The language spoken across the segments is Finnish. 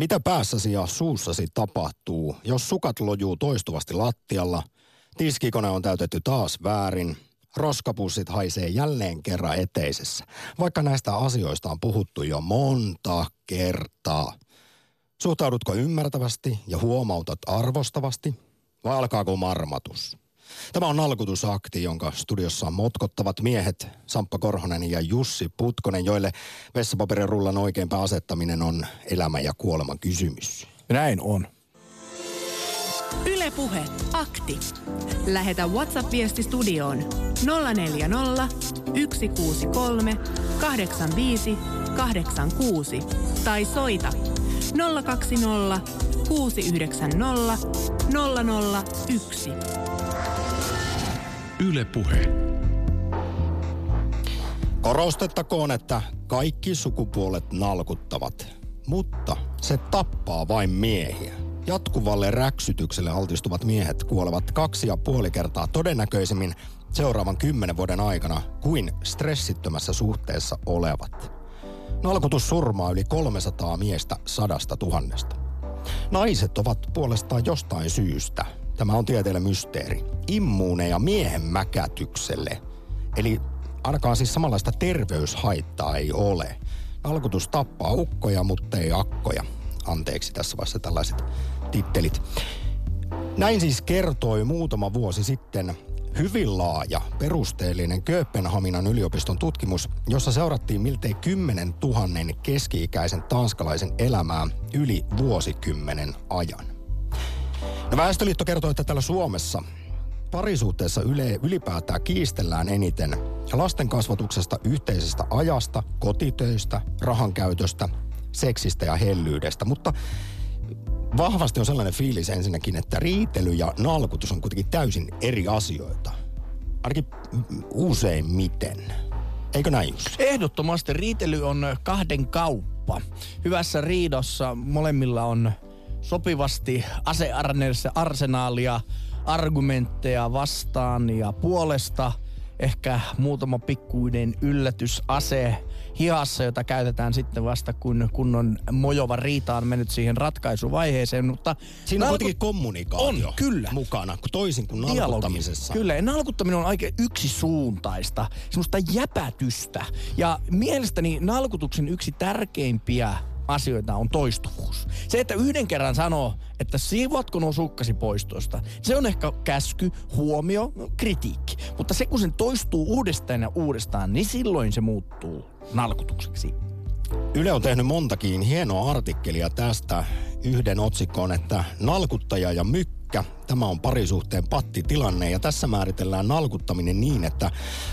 Mitä päässäsi ja suussasi tapahtuu, jos sukat lojuu toistuvasti lattialla, tiskikone on täytetty taas väärin, roskapussit haisee jälleen kerran eteisessä, vaikka näistä asioista on puhuttu jo monta kertaa. Suhtaudutko ymmärtävästi ja huomautat arvostavasti, vai alkaako marmatus? Tämä on nalkutusakti, jonka studiossa motkottavat miehet Samppa Korhonen ja Jussi Putkonen, joille vessapaperin rullan oikeinpä asettaminen on elämän ja kuoleman kysymys. Näin on. Ylepuhe akti. Lähetä WhatsApp-viesti studioon 040 163 85 86 tai soita 020 690 001. Yle Puhe. Korostettakoon, että kaikki sukupuolet nalkuttavat, mutta se tappaa vain miehiä. Jatkuvalle räksytykselle altistuvat miehet kuolevat kaksi ja puoli kertaa todennäköisemmin seuraavan kymmenen vuoden aikana kuin stressittömässä suhteessa olevat. Nalkutus surmaa yli 300 miestä sadasta tuhannesta. Naiset ovat puolestaan jostain syystä, tämä on tieteelle mysteeri, immuuneja miehen mäkätykselle. Eli ainakaan siis samanlaista terveyshaittaa ei ole. Nalkutus tappaa ukkoja, mutta ei akkoja. Anteeksi tässä vaiheessa tällaiset tittelit. Näin siis kertoi muutama vuosi sitten hyvin laaja, perusteellinen Kööpenhaminan yliopiston tutkimus, jossa seurattiin miltei 10 000 keski-ikäisen tanskalaisen elämää yli vuosikymmenen ajan. No Väestöliitto kertoo, että täällä Suomessa parisuhteessa yle, ylipäätään kiistellään eniten lasten kasvatuksesta, yhteisestä ajasta, kotitöistä, rahan käytöstä, seksistä ja hellyydestä, mutta vahvasti on sellainen fiilis ensinnäkin, että riitely ja nalkutus on kuitenkin täysin eri asioita. Ainakin useimmiten. Eikö näin Jussi? Ehdottomasti riitely on kahden kauppa. Hyvässä riidossa molemmilla on sopivasti asearsenaalia, argumentteja vastaan ja puolesta. Ehkä muutama pikkuinen yllätysase hihassa, jota käytetään sitten vasta, kun kunnon mojova riita on mennyt siihen ratkaisuvaiheeseen. Mutta Siinä on nalku- kuitenkin kommunikaatio On, kyllä. mukana, toisin kuin Dialogi. nalkuttamisessa. Kyllä, ja nalkuttaminen on aika yksisuuntaista, semmoista jäpätystä. Ja mielestäni nalkutuksen yksi tärkeimpiä asioita on toistuvuus. Se, että yhden kerran sanoo, että siivotko nuo sukkasi pois tuosta, se on ehkä käsky, huomio, kritiikki. Mutta se, kun sen toistuu uudestaan ja uudestaan, niin silloin se muuttuu nalkutukseksi. Yle on tehnyt montakin hienoa artikkelia tästä. Yhden otsikkoon, että nalkuttaja ja mykkä, tämä on parisuhteen pattitilanne. Ja tässä määritellään nalkuttaminen niin, että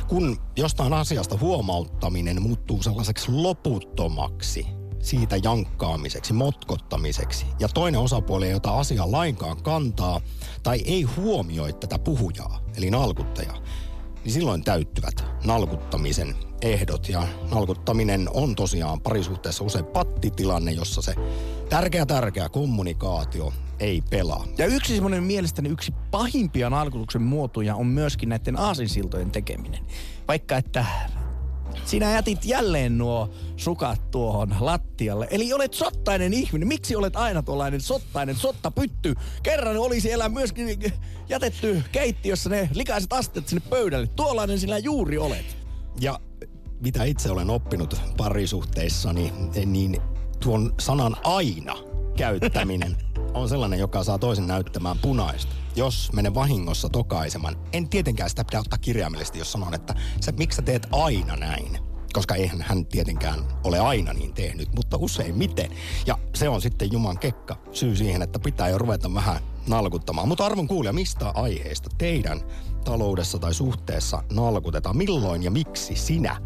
kun jostain asiasta huomauttaminen muuttuu sellaiseksi loputtomaksi, siitä jankkaamiseksi, motkottamiseksi, ja toinen osapuoli ei ota asiaa lainkaan kantaa tai ei huomioi tätä puhujaa, eli nalkuttajaa, niin silloin täyttyvät nalkuttamisen ehdot. Ja nalkuttaminen on tosiaan parisuhteessa usein pattitilanne, jossa se tärkeä tärkeä kommunikaatio ei pelaa. Ja yksi semmoinen mielestäni yksi pahimpia nalkutuksen muotoja on myöskin näiden aasinsiltojen tekeminen. Vaikka että sinä jätit jälleen nuo sukat tuohon lattialle. Eli olet sottainen ihminen. Miksi olet aina tuollainen sottainen sottapytty? Kerran oli siellä myöskin jätetty keittiössä ne likaiset asteet sinne pöydälle. Tuollainen sinä juuri olet. Ja mitä itse olen oppinut parisuhteissani, niin tuon sanan aina käyttäminen on sellainen, joka saa toisen näyttämään punaista. Jos menen vahingossa tokaisemaan, en tietenkään sitä pidä ottaa kirjaimellisesti, jos sanon, että sä, miksi sä teet aina näin. Koska eihän hän tietenkään ole aina niin tehnyt, mutta usein miten. Ja se on sitten Juman kekka syy siihen, että pitää jo ruveta vähän nalkuttamaan. Mutta arvon kuulija, mistä aiheesta teidän taloudessa tai suhteessa nalkutetaan? Milloin ja miksi sinä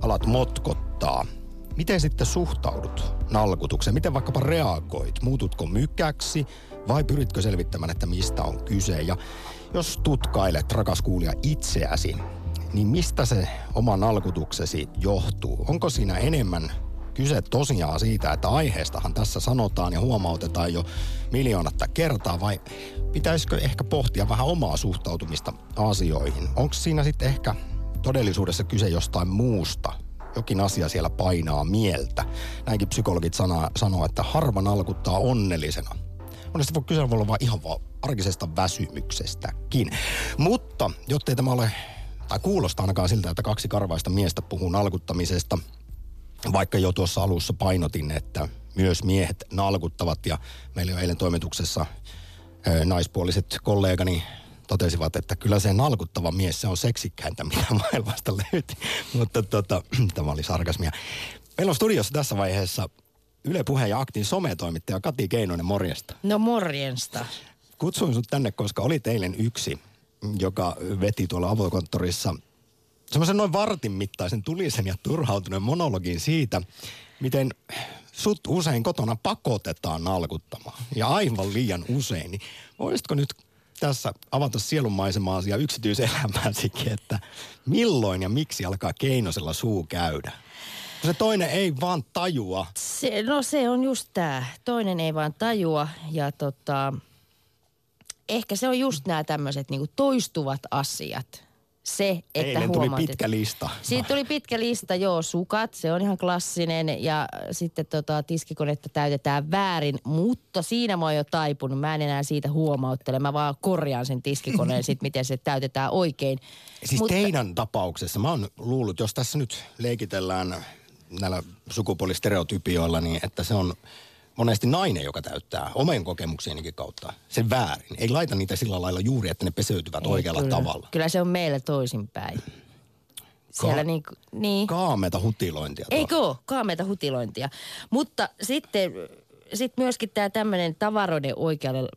alat motkottaa? Miten sitten suhtaudut nalkutukseen? Miten vaikkapa reagoit? Muututko mykäksi vai pyritkö selvittämään, että mistä on kyse? Ja jos tutkailet, rakas kuulija, itseäsi, niin mistä se oma nalkutuksesi johtuu? Onko siinä enemmän kyse tosiaan siitä, että aiheestahan tässä sanotaan ja huomautetaan jo miljoonatta kertaa, vai pitäisikö ehkä pohtia vähän omaa suhtautumista asioihin? Onko siinä sitten ehkä todellisuudessa kyse jostain muusta jokin asia siellä painaa mieltä. Näinkin psykologit sanoo, että harva nalkuttaa onnellisena. Monesti voi kyse voi olla vaan ihan vaan arkisesta väsymyksestäkin. Mutta, jottei tämä ole, tai kuulosta ainakaan siltä, että kaksi karvaista miestä puhuu nalkuttamisesta, vaikka jo tuossa alussa painotin, että myös miehet nalkuttavat ja meillä on eilen toimituksessa naispuoliset kollegani totesivat, että kyllä se nalkuttava mies, se on seksikkäintä, mitä maailmasta löytyy. Mutta tota, tämä oli sarkasmia. Meillä on studiossa tässä vaiheessa Yle Puheen ja Aktin sometoimittaja Kati Keinonen, morjesta. No morjensta. Kutsuin sut tänne, koska oli eilen yksi, joka veti tuolla avokonttorissa semmoisen noin vartin mittaisen tulisen ja turhautuneen monologin siitä, miten sut usein kotona pakotetaan nalkuttamaan. Ja aivan liian usein. Niin voisitko nyt tässä avata sielunmaisemaa ja yksityiselämääsikin, että milloin ja miksi alkaa keinosella suu käydä? Se toinen ei vaan tajua. Se, no se on just tämä. Toinen ei vaan tajua ja tota, ehkä se on just nämä tämmöiset niinku toistuvat asiat se, että Eilen tuli pitkä lista. Siitä tuli pitkä lista, joo, sukat, se on ihan klassinen ja sitten tota, tiskikonetta täytetään väärin, mutta siinä mä oon jo taipunut, mä en enää siitä huomauttele, mä vaan korjaan sen tiskikoneen sit, miten se täytetään oikein. Siis mutta... teidän tapauksessa, mä oon luullut, jos tässä nyt leikitellään näillä sukupuolistereotypioilla, niin että se on monesti nainen, joka täyttää omien kokemuksienikin kautta sen väärin. Ei laita niitä sillä lailla juuri, että ne peseytyvät Ei, oikealla kyllä. tavalla. Kyllä se on meillä toisinpäin. Siellä Ka- niin, niin. Kaameita hutilointia. Eikö ole? Kaameita hutilointia. Mutta sitten sit myöskin tämä tämmöinen tavaroiden oikealle,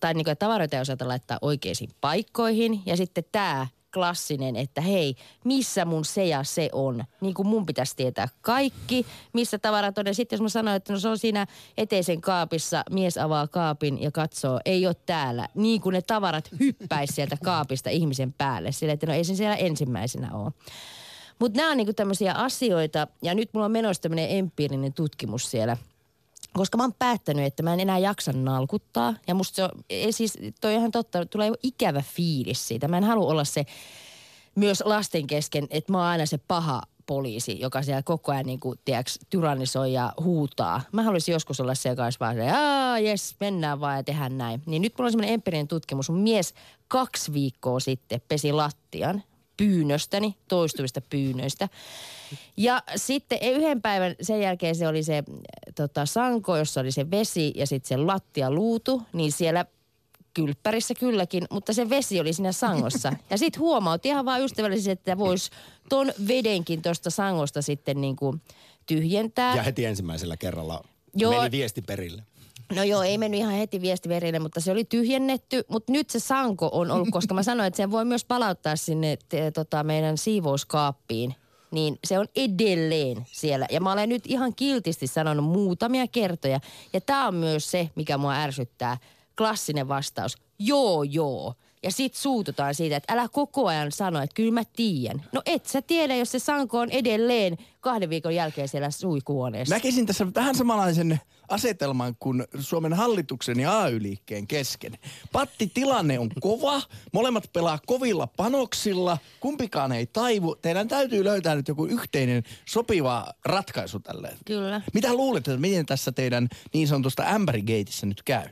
tai niin kuin, tavaroita ei osata laittaa oikeisiin paikkoihin. Ja sitten tämä klassinen, että hei, missä mun se ja se on. Niin kuin mun pitäisi tietää kaikki, missä tavarat on. Ja sitten jos mä sanoin, että no se on siinä eteisen kaapissa, mies avaa kaapin ja katsoo, ei ole täällä. Niin kuin ne tavarat hyppäisi sieltä kaapista ihmisen päälle. Sillä että no ei sen siellä ensimmäisenä ole. Mutta nämä on niinku tämmöisiä asioita, ja nyt mulla on menossa tämmöinen empiirinen tutkimus siellä – koska mä oon päättänyt, että mä en enää jaksa nalkuttaa. Ja musta se on, siis toi ihan totta, tulee ikävä fiilis siitä. Mä en halua olla se myös lasten kesken, että mä oon aina se paha poliisi, joka siellä koko ajan niin kuin, tiedäks, tyrannisoi ja huutaa. Mä haluaisin joskus olla se, joka olisi vaan se, aa, jes, mennään vaan ja tehdään näin. Niin nyt mulla on semmoinen empiirinen tutkimus. Mun mies kaksi viikkoa sitten pesi lattian pyynnöstäni, toistuvista pyynnöistä. Ja sitten yhden päivän sen jälkeen se oli se tota, sanko, jossa oli se vesi ja sitten se lattialuutu, niin siellä kylppärissä kylläkin, mutta se vesi oli siinä sangossa. Ja sitten huomautti ihan vaan ystävällisesti, että voisi ton vedenkin tuosta sangosta sitten niin kuin tyhjentää. Ja heti ensimmäisellä kerralla Joo. meni viesti perille. No joo, ei mennyt ihan heti viesti verille, mutta se oli tyhjennetty. Mutta nyt se sanko on ollut, koska mä sanoin, että sen voi myös palauttaa sinne te, tota, meidän siivouskaappiin. Niin se on edelleen siellä. Ja mä olen nyt ihan kiltisti sanonut muutamia kertoja. Ja tämä on myös se, mikä mua ärsyttää. Klassinen vastaus. Joo, joo. Ja sit suututaan siitä, että älä koko ajan sano, että kyllä mä tiedän. No et sä tiedä, jos se sanko on edelleen kahden viikon jälkeen siellä suikuoneessa. Näkisin tässä vähän samanlaisen asetelman kuin Suomen hallituksen ja AY-liikkeen kesken. Patti tilanne on kova, molemmat pelaa kovilla panoksilla, kumpikaan ei taivu. Teidän täytyy löytää nyt joku yhteinen sopiva ratkaisu tälle. Kyllä. Mitä luulet, että miten tässä teidän niin sanotusta ämpärigeitissä nyt käy?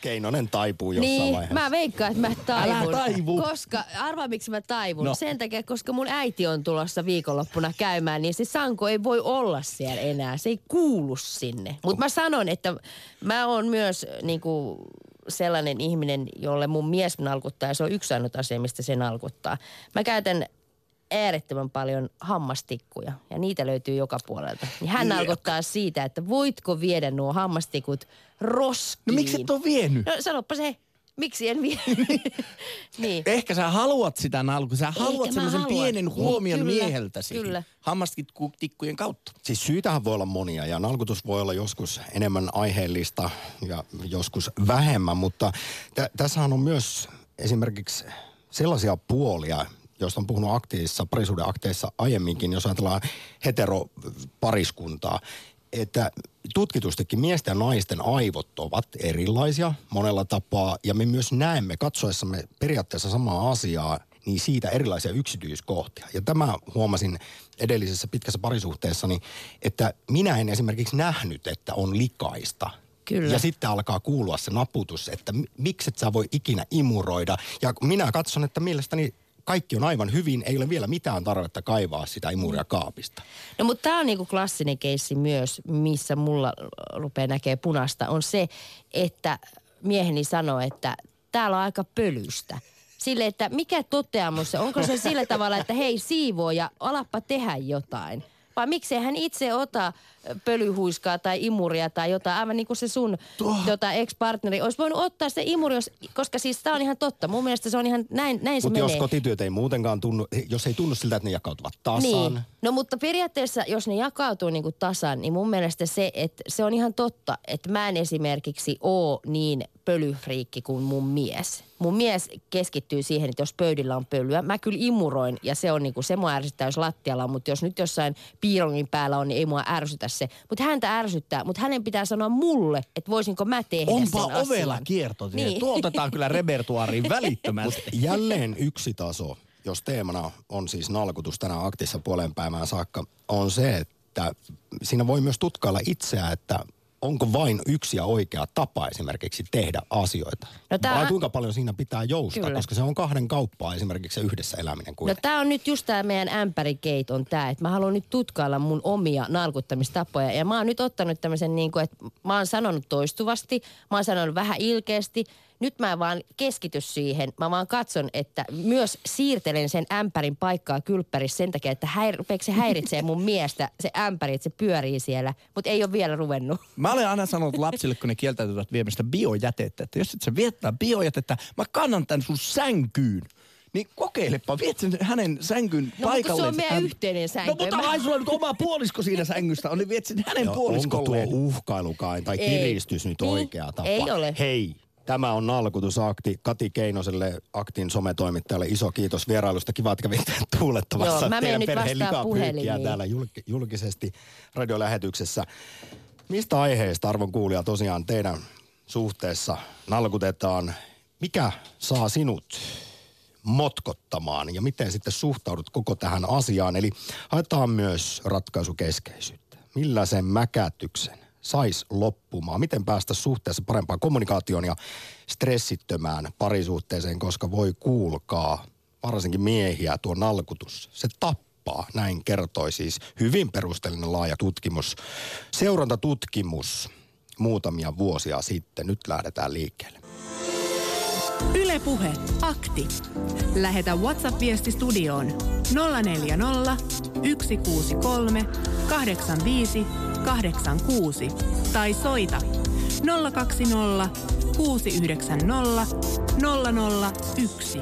Keinonen taipuu jossain niin, vaiheessa. mä veikkaan, että mä taivun. Älä taivu. Koska, arvaa miksi mä taivun. No. Sen takia, koska mun äiti on tulossa viikonloppuna käymään, niin se sanko ei voi olla siellä enää. Se ei kuulu sinne. Mutta mä sanon, että mä oon myös niin kuin, sellainen ihminen, jolle mun mies nalkuttaa ja se on yksi ainut asia, mistä se nalkuttaa. Mä käytän äärettömän paljon hammastikkuja ja niitä löytyy joka puolelta. Niin hän alkottaa siitä, että voitko viedä nuo hammastikut roskiin. No miksi et ole vienyt? No sanoppa se. Miksi en vie? niin. Ehkä sä haluat sitä nalku. Sä haluat semmoisen pienen huomion kyllä, mieheltäsi. Kyllä. Hammastikkujen kautta. Siis syytähän voi olla monia ja nalkutus voi olla joskus enemmän aiheellista ja joskus vähemmän, mutta t- tässähän on myös esimerkiksi sellaisia puolia, josta on puhunut aktiivissa, parisuuden akteissa aiemminkin, jos ajatellaan heteropariskuntaa, että tutkitustikin miesten ja naisten aivot ovat erilaisia monella tapaa, ja me myös näemme katsoessamme periaatteessa samaa asiaa niin siitä erilaisia yksityiskohtia. Ja tämä huomasin edellisessä pitkässä parisuhteessani, että minä en esimerkiksi nähnyt, että on likaista. Kyllä. Ja sitten alkaa kuulua se naputus, että mi- miksi et sä voi ikinä imuroida. Ja minä katson, että mielestäni kaikki on aivan hyvin, ei ole vielä mitään tarvetta kaivaa sitä imuria kaapista. No mutta tämä on niinku klassinen keissi myös, missä mulla rupeaa näkee punasta, on se, että mieheni sanoo, että täällä on aika pölystä. Sille, että mikä toteamus se, onko se sillä tavalla, että hei siivoo ja alappa tehdä jotain. Vai miksei hän itse ota pölyhuiskaa tai imuria tai jotain, aivan niin kuin se sun tota, ex-partneri. Olisi voinut ottaa se imuri, jos, koska siis tämä on ihan totta. Mun mielestä se on ihan, näin, näin se Mutta jos menee. kotityöt ei muutenkaan tunnu, jos ei tunnu siltä, että ne jakautuvat tasan. Niin. No mutta periaatteessa, jos ne jakautuu niin kuin tasan, niin mun mielestä se, että se on ihan totta, että mä en esimerkiksi oo niin pölyfriikki kuin mun mies. Mun mies keskittyy siihen, että jos pöydillä on pölyä, mä kyllä imuroin ja se on niinku, se mua ärsyttää, jos lattialla on, mutta jos nyt jossain piirongin päällä on, niin ei mua ärsytä se. Mutta häntä ärsyttää, mutta hänen pitää sanoa mulle, että voisinko mä tehdä Onpa sen ovela asian. kierto. Niin. Tuotetaan kyllä repertuaariin välittömästi. Jälleen yksi taso, jos teemana on siis nalkutus tänään aktissa puolen päivään saakka, on se, että siinä voi myös tutkailla itseä, että onko vain yksi ja oikea tapa esimerkiksi tehdä asioita. No tää- Vai kuinka paljon siinä pitää joustaa, Kyllä. koska se on kahden kauppaa esimerkiksi se yhdessä eläminen No kuitenkin. tämä on nyt just tämä meidän ämpärikeit on tämä, että mä haluan nyt tutkailla mun omia nalkuttamistapoja. Ja mä oon nyt ottanut tämmöisen niin kuin, että mä oon sanonut toistuvasti, mä oon sanonut vähän ilkeästi. Nyt mä vaan keskity siihen. Mä vaan katson, että myös siirtelen sen ämpärin paikkaa kylppärissä sen takia, että häir, se häiritsee mun miestä, se ämpäri, että se pyörii siellä. Mutta ei ole vielä ruvennut. Mä olen aina sanonut lapsille, kun ne kieltäytyvät viemästä biojätettä, että jos et sä viettää biojätettä, mä kannan tän sun sänkyyn. Niin kokeilepa, viet sen hänen sänkyn No, mutta paikalle. se on meidän Hän- yhteinen sänky. No mutta Mä- ai sulla nyt oma puolisko siinä sängystä on, niin viet sen hänen Ja onko tuo puoliskolleen. uhkailukain tai Ei. kiristys nyt Niin, oikea tapa? ei ole. Hei, tämä on nalkutusakti. Kati Keinoselle, aktin sometoimittajalle, iso kiitos vierailusta. Kiva, että kävitte tuulettamassa Joo, mä teidän perheen likapyykkiä täällä julk- julkisesti radiolähetyksessä. Mistä aiheesta, arvon kuulija, tosiaan teidän suhteessa nalkutetaan? Mikä saa sinut motkottamaan ja miten sitten suhtaudut koko tähän asiaan? Eli haetaan myös ratkaisukeskeisyyttä. Millä sen mäkätyksen saisi loppumaan? Miten päästä suhteessa parempaan kommunikaatioon ja stressittömään parisuhteeseen, koska voi kuulkaa varsinkin miehiä tuo nalkutus. Se tappaa, näin kertoi siis hyvin perusteellinen laaja tutkimus, seurantatutkimus muutamia vuosia sitten. Nyt lähdetään liikkeelle. Ylepuhe akti. Lähetä WhatsApp-viesti studioon 040 163 85 86 tai soita 020 690 001.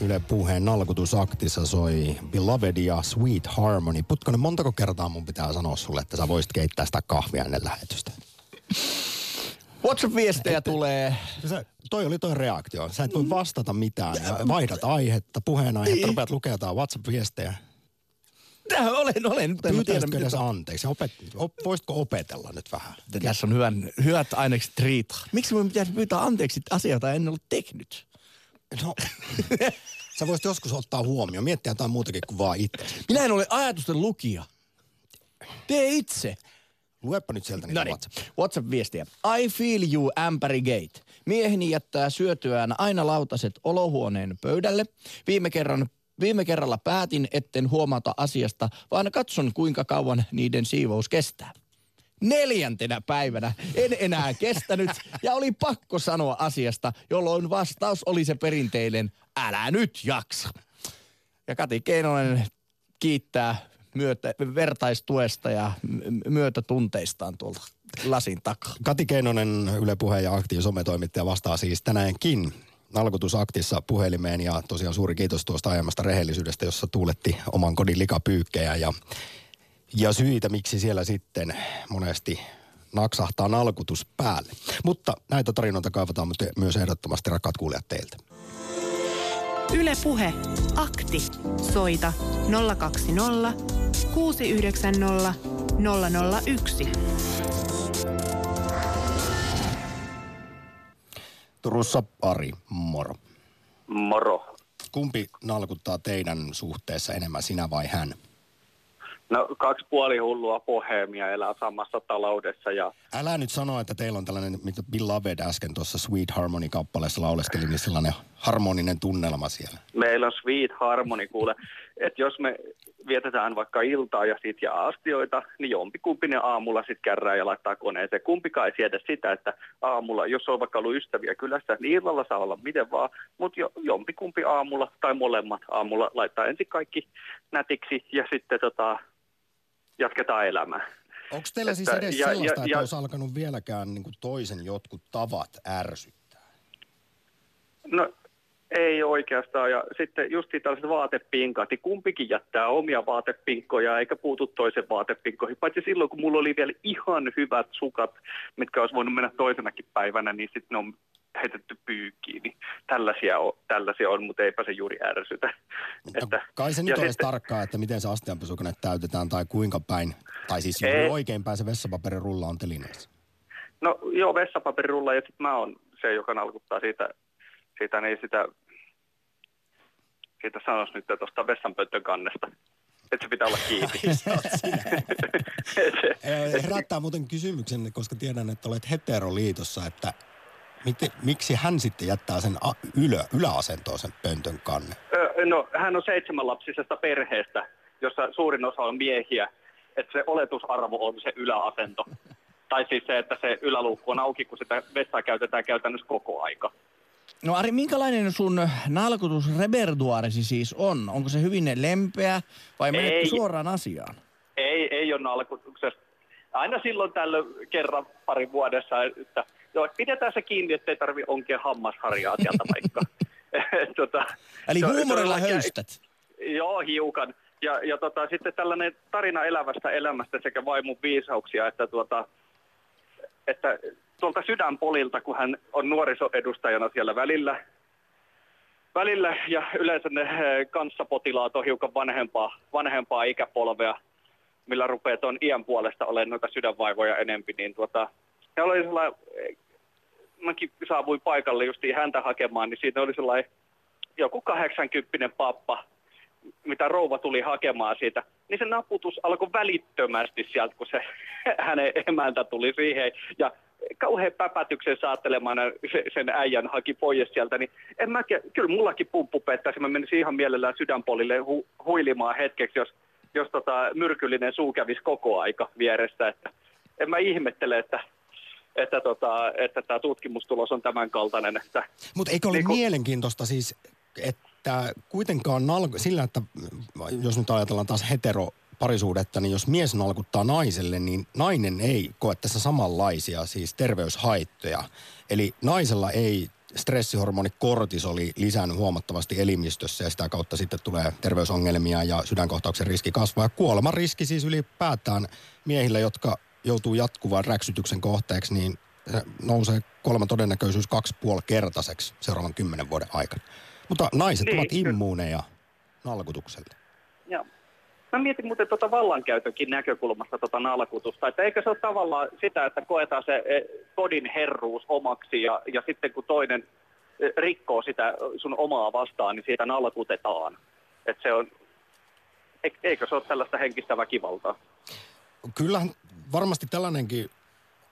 Yle puheen nalkutusaktissa soi Beloved ja Sweet Harmony. Putkonen, montako kertaa mun pitää sanoa sulle, että sä voisit keittää sitä kahvia ennen lähetystä? WhatsApp-viestejä tulee. Sä, toi oli toi reaktio. Sä et voi vastata mitään. Ja vaihdat aihetta, puheenaihetta, rupeat lukemaan jotain WhatsApp-viestejä. Tähän olen, olen. Mutta mä tiedä, Pyytäisikö edes anteeksi? Opet, op, voisitko opetella nyt vähän? Tässä on hyvän, hyvät ainekset riita. Miksi minun pitäisi pyytää anteeksi asioita en ole tehnyt? No, sä voisit joskus ottaa huomioon, miettiä jotain muutakin kuin vaan itse. Minä en ole ajatusten lukija. Tee itse. Luepa nyt sieltä niitä No niin, WhatsApp. WhatsApp-viestiä. I feel you, Ämpäri Gate. Mieheni jättää syötyään aina lautaset olohuoneen pöydälle. Viime kerran Viime kerralla päätin, etten huomata asiasta, vaan katson kuinka kauan niiden siivous kestää. Neljäntenä päivänä en enää kestänyt ja oli pakko sanoa asiasta, jolloin vastaus oli se perinteinen, älä nyt jaksa. Ja Kati Keinonen kiittää myötä, vertaistuesta ja myötätunteistaan tuolta lasin takaa. Kati Keinonen, Yle Puheen ja Aktiin sometoimittaja vastaa siis tänäänkin nalkutusaktissa puhelimeen ja tosiaan suuri kiitos tuosta aiemmasta rehellisyydestä, jossa tuuletti oman kodin likapyykkejä ja, ja syitä, miksi siellä sitten monesti naksahtaa nalkutus päälle. Mutta näitä tarinoita kaivataan myös ehdottomasti rakkaat kuulijat teiltä. Ylepuhe akti. Soita 020 690 001. Turussa Ari, moro. Moro. Kumpi nalkuttaa teidän suhteessa enemmän, sinä vai hän? No kaksi puoli hullua pohemia elää samassa taloudessa ja Älä nyt sano, että teillä on tällainen, mitä Bill Laved äsken tuossa Sweet Harmony-kappaleessa lauleskeli, niin sellainen harmoninen tunnelma siellä. meillä on Sweet Harmony kuule, että jos me vietetään vaikka iltaa ja sit ja astioita, niin jompikumpi ne aamulla sitten kärrää ja laittaa koneeseen. Kumpikaan ei siedä sitä, että aamulla, jos on vaikka ollut ystäviä kylässä, niin illalla saa olla miten vaan, mutta jo, jompikumpi aamulla tai molemmat aamulla laittaa ensin kaikki nätiksi ja sitten tota, jatketaan elämää. Onko teillä siis Että- edes ja- sellaista, ja- että ja- olisi alkanut vieläkään niin kuin toisen jotkut tavat ärsyttää? No ei oikeastaan. Ja sitten just tällaiset vaatepinkat, niin kumpikin jättää omia vaatepinkkoja eikä puutu toisen vaatepinkkoihin. Paitsi silloin, kun mulla oli vielä ihan hyvät sukat, mitkä olisi voinut mennä toisenakin päivänä, niin sitten ne on heitetty pyykkiin. Niin tällaisia on, tällaisia on, mutta eipä se juuri ärsytä. Että, kai se nyt olisi sitten- tarkkaa, että miten se astianpesukone täytetään tai kuinka päin, tai siis juuri Ei. oikein päin se vessapaperirulla on telineessä. No joo, vessapaperirulla ja sitten mä oon se, joka nalkuttaa siitä, siitä niin sitä, siitä sanois nyt tuosta vessanpöntön kannesta. Että se pitää olla kiinni. Se- Eh, Herättää muuten kysymyksen, koska tiedän, että olet heteroliitossa, että miten, miksi hän sitten jättää sen ylö, yläasentoon sen pöntön kannen? Ö, No, hän on seitsemänlapsisesta perheestä, jossa suurin osa on miehiä. Että se oletusarvo on se yläasento. Tai siis se, että se yläluukku on auki, kun sitä vessaa käytetään käytännössä koko aika. No Ari, minkälainen sun nalkutusrepertuaarisi siis on? Onko se hyvin lempeä vai menetkö suoraan asiaan? Ei, ei ole nalkutuksesta. Aina silloin tällöin kerran pari vuodessa, että joo, pidetään se kiinni, ettei tarvi onkea hammasharjaa sieltä vaikka. tota, Eli on huumorilla höystät. Joo, hiukan. Ja, ja tota, sitten tällainen tarina elävästä elämästä sekä vaimon viisauksia, että, tuota, että tuolta sydänpolilta, kun hän on nuorisoedustajana siellä välillä, välillä ja yleensä ne eh, kanssapotilaat on hiukan vanhempaa, vanhempaa ikäpolvea, millä rupeaa tuon iän puolesta olemaan noita sydänvaivoja enempi, niin tuota, se oli sellainen, eh, mäkin saavuin paikalle justiin häntä hakemaan, niin siinä oli sellainen joku 80 pappa, mitä rouva tuli hakemaan siitä, niin se naputus alkoi välittömästi sieltä, kun se hänen emäntä tuli siihen. Ja kauhean päpätyksen saattelemana se, sen äijän haki pois sieltä, niin en mä, kyllä mullakin pumppu pettäisi. Mä menisin ihan mielellään sydänpolille hu, huilimaan hetkeksi, jos, jos tota myrkyllinen suu kävisi koko aika vieressä. Että en mä ihmettele, että että, tota, että tämä tutkimustulos on tämän kaltainen, Mutta eikö ole Niin kun- mielenkiintoista siis, että kuitenkaan nalku, sillä, että jos nyt ajatellaan taas hetero parisuudetta, niin jos mies nalkuttaa naiselle, niin nainen ei koe tässä samanlaisia siis terveyshaittoja. Eli naisella ei stressihormoni kortisoli lisännyt huomattavasti elimistössä ja sitä kautta sitten tulee terveysongelmia ja sydänkohtauksen riski kasvaa. Ja kuoleman riski siis ylipäätään miehillä, jotka joutuu jatkuvan räksytyksen kohteeksi, niin se nousee kuoleman todennäköisyys kaksi puoli kertaiseksi seuraavan kymmenen vuoden aikana. Mutta naiset Niin, ovat immuuneja nalkutukselle. Mä mietin muuten tuota vallankäytönkin näkökulmasta tuota nalkutusta, että eikö se ole tavallaan sitä, että koetaan se eh, kodin herruus omaksi ja, ja sitten kun toinen eh, rikkoo sitä sun omaa vastaan, niin siitä nalkutetaan. Että se on, eik- eikö se ole tällaista henkistä väkivaltaa? Kyllähän varmasti tällainenkin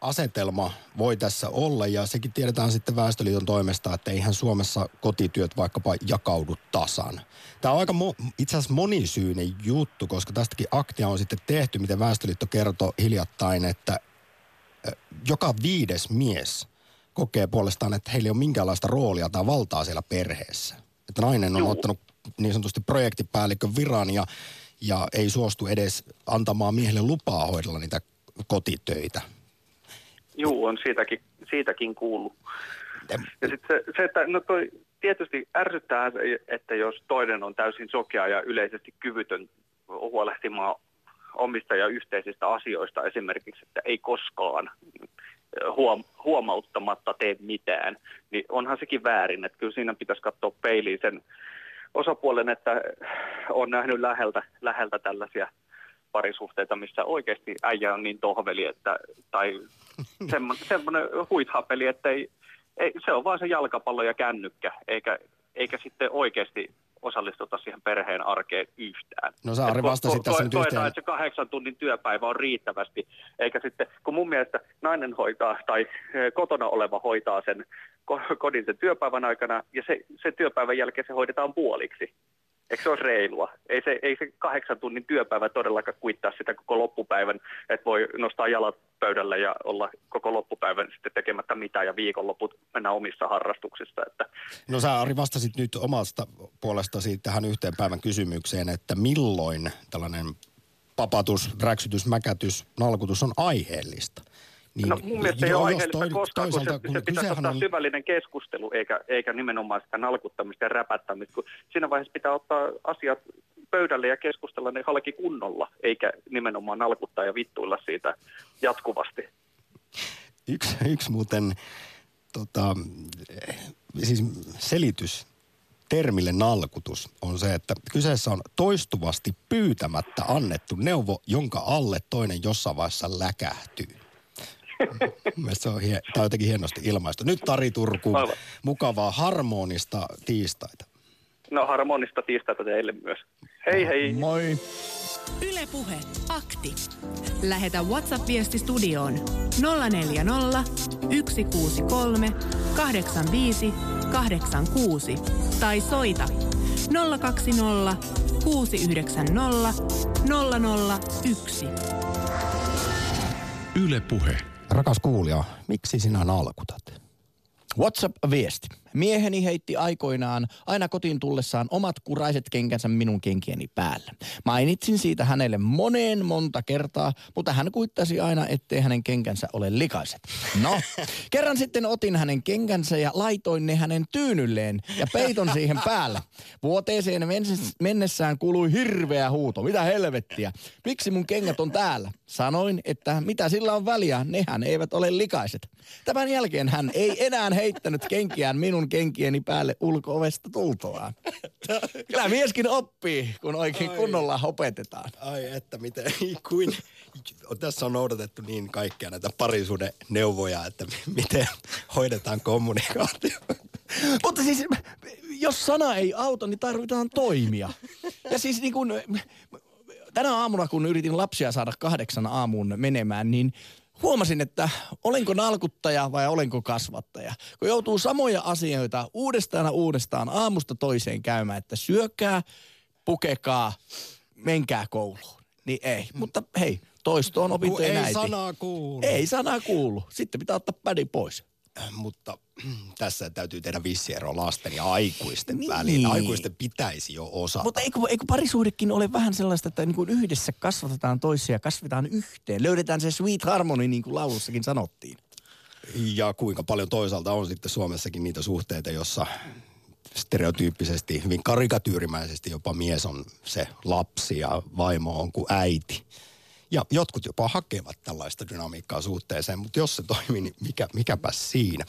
asetelma voi tässä olla ja sekin tiedetään sitten Väestöliiton toimesta, että eihän Suomessa kotityöt vaikkapa jakaudu tasan. Tämä on aika mo- itse asiassa monisyinen juttu, koska tästäkin aktia on sitten tehty, miten Väestöliitto kertoi hiljattain, että joka viides mies kokee puolestaan, että heillä ei ole minkäänlaista roolia tai valtaa siellä perheessä. Että nainen on Juu. ottanut niin sanotusti projektipäällikön viran ja, ja ei suostu edes antamaan miehelle lupaa hoidella niitä kotitöitä. Juu, on siitäkin, siitäkin kuullut. Ja sitten se, se, että no toi tietysti ärsyttää, että jos toinen on täysin sokea ja yleisesti kyvytön huolehtimaan omista ja yhteisistä asioista esimerkiksi, että ei koskaan huom, huomauttamatta tee mitään, niin onhan sekin väärin. Että kyllä siinä pitäisi katsoa peiliin sen osapuolen, että on nähnyt läheltä, läheltä tällaisia parisuhteita, missä oikeasti äijä on niin tohveli, että, tai semmo- semmoinen huithapeli, että ei, ei, se on vaan se jalkapallo ja kännykkä, eikä eikä sitten oikeasti osallistuta siihen perheen arkeen yhtään. No sä Ari ko- vastasit ko- tässä nyt koetaan, yhteen. että se kahdeksan tunnin työpäivä on riittävästi, eikä sitten, kun mun mielestä nainen hoitaa tai eh, kotona oleva hoitaa sen ko- kodin sen työpäivän aikana ja se, se työpäivän jälkeen se hoidetaan puoliksi. Eikö se ole reilua? Ei se, ei se kahdeksan tunnin työpäivä todellakaan kuittaa sitä koko loppupäivän, että voi nostaa jalat pöydälle ja olla koko loppupäivän sitten tekemättä mitään ja viikonloput mennä omissa harrastuksissa. Että No sä Ari vastasit nyt omasta puolestasi tähän yhteen päivän kysymykseen, että milloin tällainen papatus, räksytys, mäkätys, nalkutus on aiheellista. Niin, no mun mielestä ei ole aiheellista toi- koskaan, kun se, toisaalta, se pitäisi ottaa on- syvällinen keskustelu, eikä, eikä nimenomaan sitä nalkuttamista ja räpättämistä, kun siinä vaiheessa pitää ottaa asiat pöydälle ja keskustella ne halki kunnolla, eikä nimenomaan nalkuttaa ja vittuilla siitä jatkuvasti. Yksi, yksi muuten tota, eh, siis selitys termille nalkutus on se, että kyseessä on toistuvasti pyytämättä annettu neuvo, jonka alle toinen jossain vaiheessa läkähtyy. Mielestäni se on, hie- tämä on jotenkin hienosti ilmaistu. Nyt Tari Turku, Aivan. mukavaa harmonista tiistaita. No harmonista tiistaita teille myös. Hei hei! Moi. Ylepuhe akti. Lähetä WhatsApp-viesti studioon 040 163 85 86 tai soita 020 690 001. Yle Puhe. Rakas kuulija, miksi sinä nalkutat? WhatsApp-viesti. Mieheni heitti aikoinaan aina kotiin tullessaan omat kuraiset kenkänsä minun kenkieni päällä. Mainitsin siitä hänelle moneen monta kertaa, mutta hän kuittasi aina, ettei hänen kenkänsä ole likaiset. No, kerran sitten otin hänen kenkänsä ja laitoin ne hänen tyynylleen ja peiton siihen päälle. Vuoteeseen mennessään kuului hirveä huuto. Mitä helvettiä? Miksi mun kengät on täällä? Sanoin, että mitä sillä on väliä, nehän eivät ole likaiset. Tämän jälkeen hän ei enää heittänyt kenkiään minun kenkieni päälle ulko-ovesta tultoaan. Kyllä mieskin oppii, kun oikein kunnolla opetetaan. Ai että miten, kuin, tässä on noudatettu niin kaikkia näitä parisuuden neuvoja, että miten hoidetaan kommunikaatio. Mutta siis, jos sana ei auta, niin tarvitaan toimia. Ja siis niin kun, tänä aamuna, kun yritin lapsia saada kahdeksan aamuun menemään, niin huomasin, että olenko nalkuttaja vai olenko kasvattaja. Kun joutuu samoja asioita uudestaan ja uudestaan aamusta toiseen käymään, että syökää, pukekaa, menkää kouluun. Niin ei. Mutta hei, toisto on opintojen ei äiti. sanaa kuulu. Ei sanaa kuulu. Sitten pitää ottaa pädi pois. Mutta tässä täytyy tehdä vissi ero lasten ja aikuisten Niin. väliin. Aikuisten pitäisi jo osata. Mutta eikö, eikö parisuhdekin ole vähän sellaista, että niin kuin yhdessä kasvatetaan toisia, kasvetaan yhteen. Löydetään se sweet harmony, niin kuin laulussakin sanottiin. Ja kuinka paljon toisaalta on sitten Suomessakin niitä suhteita, jossa stereotyyppisesti, hyvin karikatyyrimäisesti jopa mies on se lapsi ja vaimo on kuin äiti. Ja jotkut jopa hakevat tällaista dynamiikkaa suhteeseen, mutta jos se toimii, niin mikä, mikäpä siinä.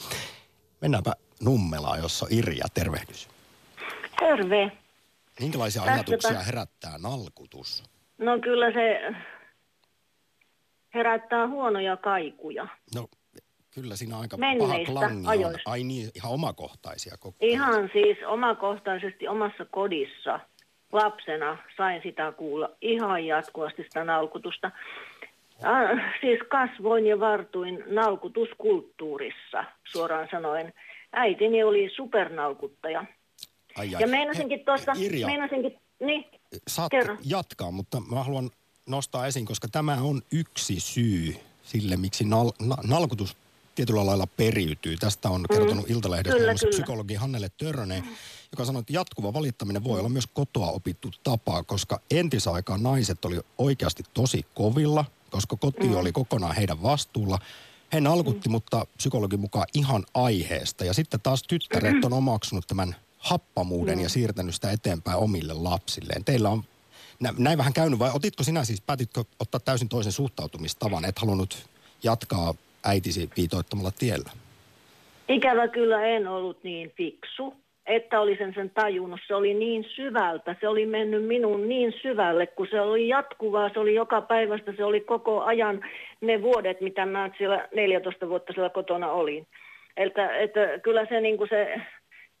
Mennäänpä Nummelaan, jossa on Irja, tervehdys. Terve. Minkälaisia Tässäpä. ajatuksia herättää nalkutus? No kyllä se herättää huonoja kaikuja. No kyllä siinä aika paha klangi on. Ai niin, ihan omakohtaisia koko Ihan siis omakohtaisesti omassa kodissa lapsena sain sitä kuulla ihan jatkuvasti sitä nalkutusta. Siis kasvoin ja vartuin nalkutuskulttuurissa, suoraan sanoen. Äitini oli supernalkuttaja. Ai, ai. Ja meinasinkin tuossa, Irja, meinasinkin, niin, saat kerro. jatkaa, mutta mä haluan nostaa esiin, koska tämä on yksi syy sille, miksi nal, na, nalkutus tietyllä lailla periytyy. Tästä on kertonut Iltalehdessä Mm. Kyllä, muun muassa kyllä. psykologi Hannele Törönen, joka sanoi, että jatkuva valittaminen voi olla myös kotoa opittu tapa, koska entisaikaan naiset oli oikeasti tosi kovilla, koska koti Mm. oli kokonaan heidän vastuulla. He nalkutti, mutta psykologin mukaan ihan aiheesta. Ja sitten taas tyttäret on omaksunut tämän happamuuden ja siirtänyt sitä eteenpäin omille lapsilleen. Teillä on nä- näin vähän käynyt, vai otitko sinä siis, päätitkö ottaa täysin toisen suhtautumistavan, et halunnut jatkaa äitisi viitoittamalla tiellä? Ikävä kyllä en ollut niin fiksu, että olisin sen tajunnut. Se oli niin syvältä, se oli mennyt minun niin syvälle, kun se oli jatkuvaa, se oli joka päivästä, se oli koko ajan ne vuodet, mitä mä siellä 14 vuotta siellä kotona olin. Että, että kyllä se, niin kuin se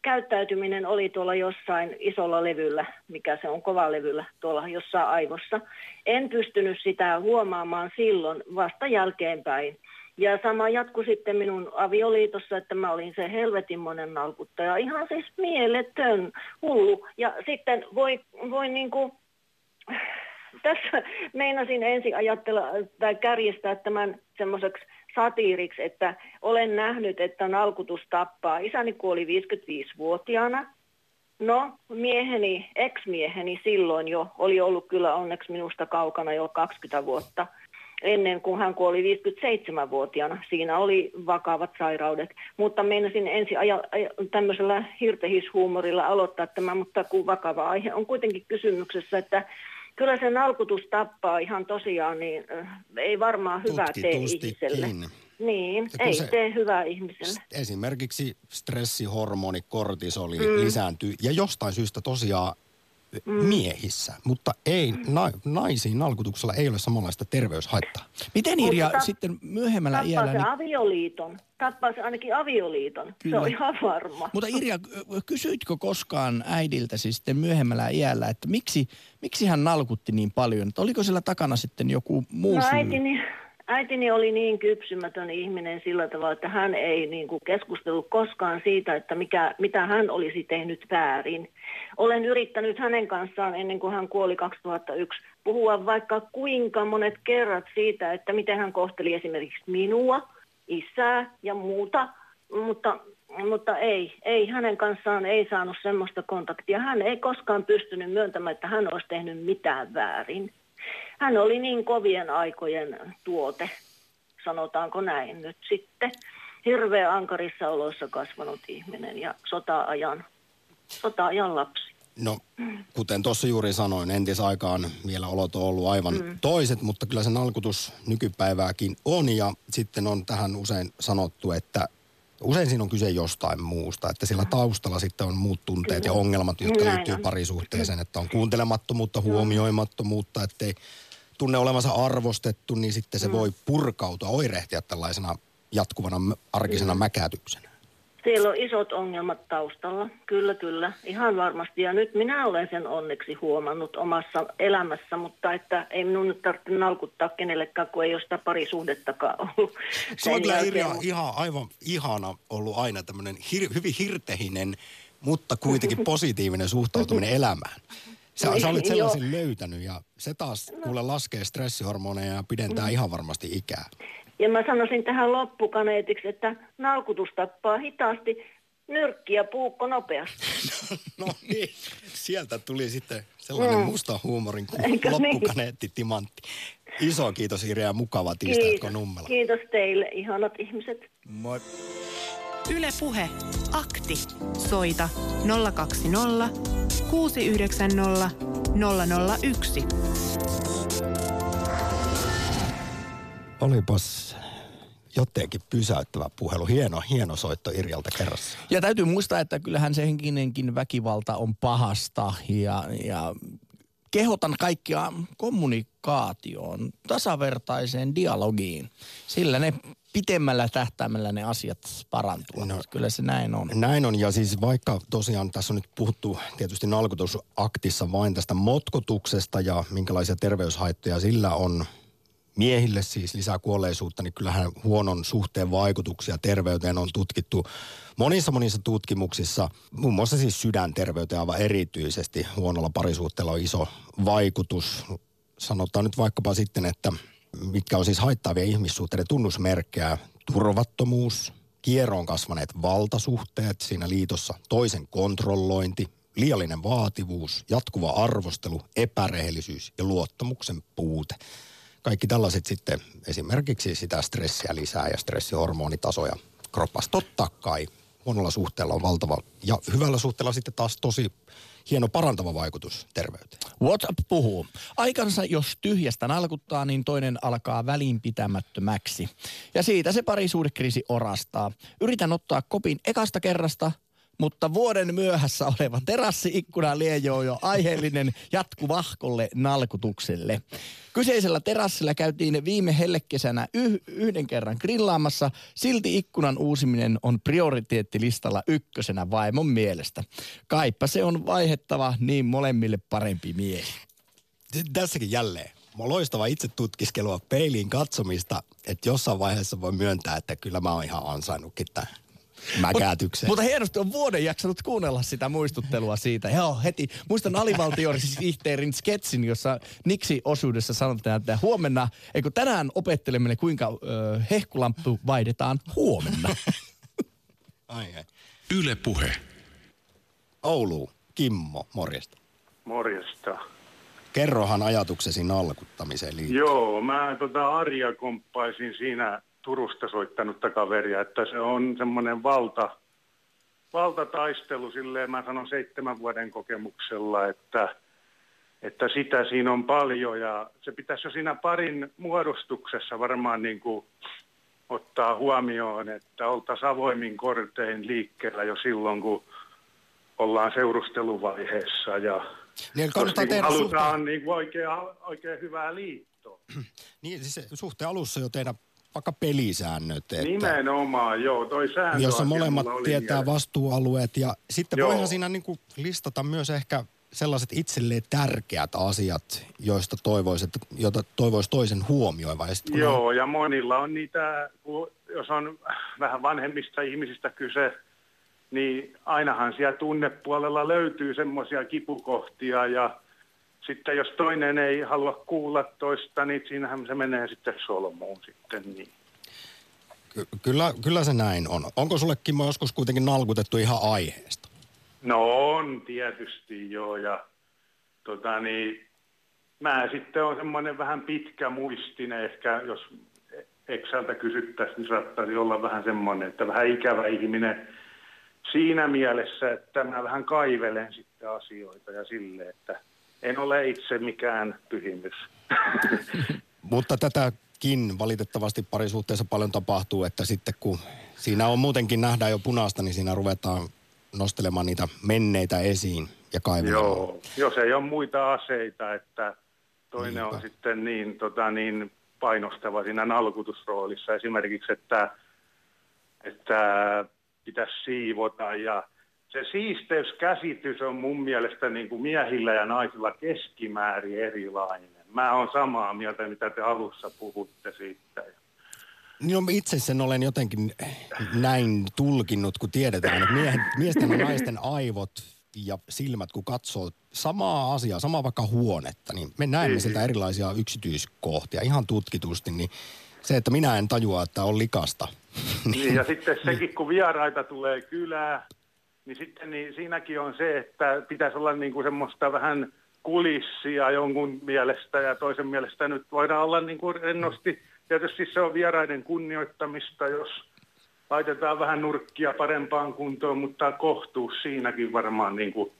käyttäytyminen oli tuolla jossain isolla levyllä, mikä se on kova levyllä tuolla jossain aivossa. En pystynyt sitä huomaamaan silloin vasta jälkeenpäin. Ja sama jatku sitten minun avioliitossa, että mä olin se helvetinmonen nalkuttaja. Ihan siis mieletön hullu. Ja sitten voi, voi niin kuin, tässä meinasin ensin ajatella tai kärjestää tämän semmoiseksi satiiriksi, että olen nähnyt, että nalkutus tappaa. Isäni kuoli 55-vuotiaana. No, mieheni, ex-mieheni silloin jo oli ollut kyllä onneksi minusta kaukana jo 20 vuotta ennen kuin hän kuoli 57-vuotiaana. Siinä oli vakavat sairaudet. Mutta meinasin ensin aja, aja, tämmöisellä hirtehishuumorilla aloittaa tämä, mutta kun vakava aihe on kuitenkin kysymyksessä, että kyllä se nalkutus tappaa ihan tosiaan, niin äh, ei varmaan hyvää tee ihmiselle. Niin, ei se, tee hyvää ihmiselle. Esimerkiksi stressihormoni, kortisoli mm. lisääntyy ja jostain syystä tosiaan mm. miehissä, mutta ei, na, naisiin nalkutuksella ei ole samanlaista terveyshaittaa. Miten Irja ta- sitten myöhemmällä tappaa iällä... se niin... avioliiton. Tappaa se ainakin avioliiton. Kyllä. Se on ihan varma. Mutta Irja, kysyitkö koskaan äidiltä siis sitten myöhemmällä iällä, että miksi, miksi hän nalkutti niin paljon? Että oliko siellä takana sitten joku muu no, syy? äitini, äitini oli niin kypsymätön ihminen sillä tavalla, että hän ei niin kuin keskustellut koskaan siitä, että mikä, mitä hän olisi tehnyt väärin. Olen yrittänyt hänen kanssaan ennen kuin hän kuoli 2001 puhua vaikka kuinka monet kerrat siitä, että miten hän kohteli esimerkiksi minua, isää ja muuta, mutta, mutta ei, ei hänen kanssaan ei saanut semmoista kontaktia. Hän ei koskaan pystynyt myöntämään, että hän olisi tehnyt mitään väärin hän oli niin kovien aikojen tuote, sanotaanko näin nyt sitten. Hirveän ankarissa oloissa kasvanut ihminen ja sota-ajan, sota-ajan lapsi. No, kuten tuossa juuri sanoin, entisaikaan vielä olot on ollut aivan mm. toiset, mutta kyllä sen alkutus nykypäivääkin on. Ja sitten on tähän usein sanottu, että usein siinä on kyse jostain muusta, että sillä taustalla sitten on muut tunteet Kyllä. ja ongelmat, jotka Näin liittyy on. parisuhteeseen, että on kuuntelemattomuutta, huomioimattomuutta, ettei tunne olevansa arvostettu, niin sitten se mm. voi purkautua, oirehtia tällaisena jatkuvana arkisena mm. mäkätyksenä. Siellä on isot ongelmat taustalla, kyllä kyllä, ihan varmasti. Ja nyt minä olen sen onneksi huomannut omassa elämässä, mutta että ei minun nyt tarvitse nalkuttaa kenellekään, kun ei ole sitä parisuhdettakaan ollut. Se on kyllä Irja, ihan, aivan ihana ollut aina tämmöinen hir, hyvin hirtehinen, mutta kuitenkin positiivinen suhtautuminen elämään. Sä, sä olit sellaisen löytänyt ja se taas kuule laskee stressihormoneja ja pidentää mm. ihan varmasti ikää. Ja mä sanoisin tähän loppukaneetiksi, että nalkutus tappaa hitaasti, nyrkki ja puukko nopeasti. no, no niin, sieltä tuli sitten sellainen mm. musta huumorin niin? loppukaneetti niin? timantti. Iso kiitos Irja ja mukava tiistai, Nummela. Kiitos teille, ihanat ihmiset. Moi. Yle Puhe, akti. Soita 020 690 001. Olipas jotenkin pysäyttävä puhelu. Hieno, hieno soitto Irjalta kerrassa. Ja täytyy muistaa, että kyllähän se henkinenkin väkivalta on pahasta ja, ja kehotan kaikkia kommunikaatioon, tasavertaiseen dialogiin. Sillä ne pitemmällä tähtäimellä ne asiat parantuu. No, Kyllä se näin on. Näin on ja siis vaikka tosiaan tässä on nyt puhuttu tietysti nalkutusaktissa vain tästä motkotuksesta ja minkälaisia terveyshaittoja sillä on miehille siis lisää kuolleisuutta, niin kyllähän huonon suhteen vaikutuksia terveyteen on tutkittu monissa monissa tutkimuksissa. Muun muassa siis sydänterveyteen aivan erityisesti huonolla parisuhteella on iso vaikutus. Sanotaan nyt vaikkapa sitten, että mitkä on siis haittaavia ihmissuhteiden tunnusmerkkejä, turvattomuus, kierroon kasvaneet valtasuhteet siinä liitossa, toisen kontrollointi, liiallinen vaativuus, jatkuva arvostelu, epärehellisyys ja luottamuksen puute. Kaikki tällaiset sitten esimerkiksi sitä stressiä lisää ja stressihormonitasoja kroppassa. Totta kai huonolla suhteella on valtava ja hyvällä suhteella sitten taas tosi hieno parantava vaikutus terveyteen. WhatsApp puhuu. Aikansa jos tyhjästä nalkuttaa, niin toinen alkaa välinpitämättömäksi. Ja siitä se parisuudekriisi orastaa. Yritän ottaa kopin ekasta kerrasta, mutta vuoden myöhässä oleva terassi-ikkuna liejoo jo aiheellinen jatkuvahkolle nalkutukselle. Kyseisellä terassilla käytiin viime hellekesänä yh- yhden kerran grillaamassa, silti ikkunan uusiminen on prioriteettilistalla ykkösenä vaimon mielestä. Kaipa se on vaihettava niin molemmille parempi miehi. T- Tässäkin jälleen. Loistava itse tutkiskelua peiliin katsomista, että jossain vaiheessa voi myöntää, että kyllä mä oon ihan ansainnutkin tämän mäkätyksen. Mutta hienosti on vuoden jaksanut kuunnella sitä muistuttelua siitä. Joo, heti. Muistan alivaltiorisihteerin sketsin, jossa Niksi-osuudessa sanotaan, että huomenna, eikö tänään opettelemme, kuinka ö, hehkulamppu vaihdetaan huomenna. Ai, ai. Yle Puhe. Oulu, Kimmo, morjesta. Morjesta. Kerrohan ajatuksesi nalkuttamiseen liittyen. Joo, mä tota Arja komppaisin siinä Turusta soittanutta kaveria, että se on semmoinen valta, valtataistelu silleen, mä sanon seitsemän vuoden kokemuksella, että, että sitä siinä on paljon ja se pitäisi jo siinä parin muodostuksessa varmaan niin kuin ottaa huomioon, että oltaisiin avoimin kortein liikkeellä jo silloin, kun ollaan seurusteluvaiheessa ja Niin, jos niin tehdä halutaan suhteen, niin kuin oikein, oikein hyvää liittoa. niin, siis suhteen alussa jo tehdä vaikka pelisäännöt. Että, Nimenomaan, joo, toi sääntö. jossa molemmat tietää vastuualueet ja sitten Joo. voihan siinä niinku listata myös ehkä sellaiset itselleen tärkeät asiat, joista toivoisi, että, jota toivoisi toisen huomioivan. Ja kun Joo, ja monilla on niitä, jos on vähän vanhemmista ihmisistä kyse, niin ainahan siellä tunnepuolella löytyy semmoisia kipukohtia ja sitten jos toinen ei halua kuulla toista, niin siinähän se menee sitten solmuun sitten niin. Ky- kyllä, kyllä se näin on. Onko sulle Kimmo joskus kuitenkin nalkutettu ihan aiheesta? No on tietysti joo ja tota niin, mä sitten on semmoinen vähän pitkä muistinen ehkä, jos Exältä kysyttäisiin, niin saattaisi olla vähän semmoinen, että vähän ikävä ihminen siinä mielessä, että mä vähän kaivelen sitten asioita ja silleen, että en ole itse mikään pyhimys. Mutta tätäkin valitettavasti parisuhteessa paljon tapahtuu, että sitten kun siinä on muutenkin nähdään jo punaista, niin siinä ruvetaan nostelemaan niitä menneitä esiin ja kaivelemaan. Joo, jos ei ole muita aseita, että toinen Niinpä. on sitten niin, tota, niin painostava siinä nalkutusroolissa esimerkiksi, että, että pitäisi siivota ja se siisteyskäsitys on mun mielestä niin kuin miehillä ja naisilla keskimäärin erilainen. Mä oon samaa mieltä, mitä te alussa puhutte siitä. No, itse sen olen jotenkin näin tulkinnut, kun tiedetään, että miehen, miesten ja naisten aivot ja silmät, kun katsoo samaa asiaa, samaa vaikka huonetta, niin me näemme Niin. sieltä erilaisia yksityiskohtia ihan tutkitusti, niin se, että minä en tajua, että on likasta. Niin, ja sitten sekin, kun vieraita tulee kylään, niin sitten niin siinäkin on se, että pitäisi olla niin kuin semmoista vähän kulissia jonkun mielestä ja toisen mielestä nyt voidaan olla niin kuin rennosti. Tietysti se on vieraiden kunnioittamista, jos laitetaan vähän nurkkia parempaan kuntoon, mutta kohtuus siinäkin varmaan niin kuin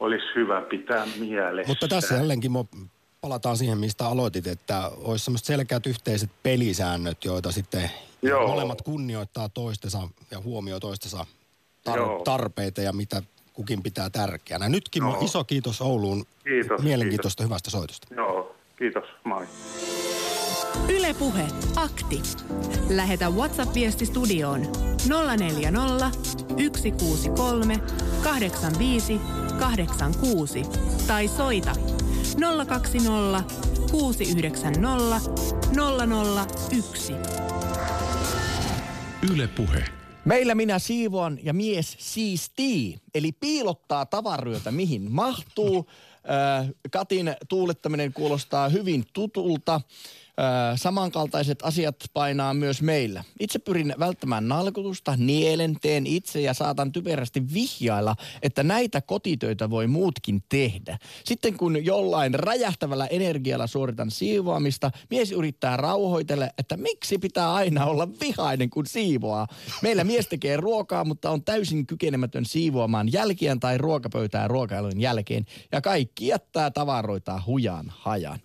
olisi hyvä pitää mielessä. Mutta tässä jälleenkin palataan siihen, mistä aloitit, että olisi semmoiset selkeät yhteiset pelisäännöt, joita sitten Joo. molemmat kunnioittaa toistensa ja huomioi toistensa tar- tarpeita ja mitä kukin pitää tärkeänä. Nytkin Joo. iso kiitos Ouluun Kiitos, mielenkiintoista hyvästä soitosta. Joo, kiitos. Moi. Ylepuhe akti. Lähetä WhatsApp-viesti studioon 040 163 85 86 tai soita 020 690 001. Yle Puhe. Meillä minä siivoan ja mies siistii, eli piilottaa tavaroita mihin mahtuu. Katin tuulettaminen kuulostaa hyvin tutulta. Samankaltaiset asiat painaa myös meillä. Itse pyrin välttämään nalkutusta, nielen, teen itse ja saatan typerästi vihjailla, että näitä kotitöitä voi muutkin tehdä. Sitten kun jollain räjähtävällä energialla suoritan siivoamista, mies yrittää rauhoitella, että miksi pitää aina olla vihainen, kun siivoaa. Meillä mies tekee ruokaa, mutta on täysin kykenemätön siivoamaan jälkiään tai ruokapöytää ruokailun jälkeen. Ja kaikki jättää tavaroita hujan hajan.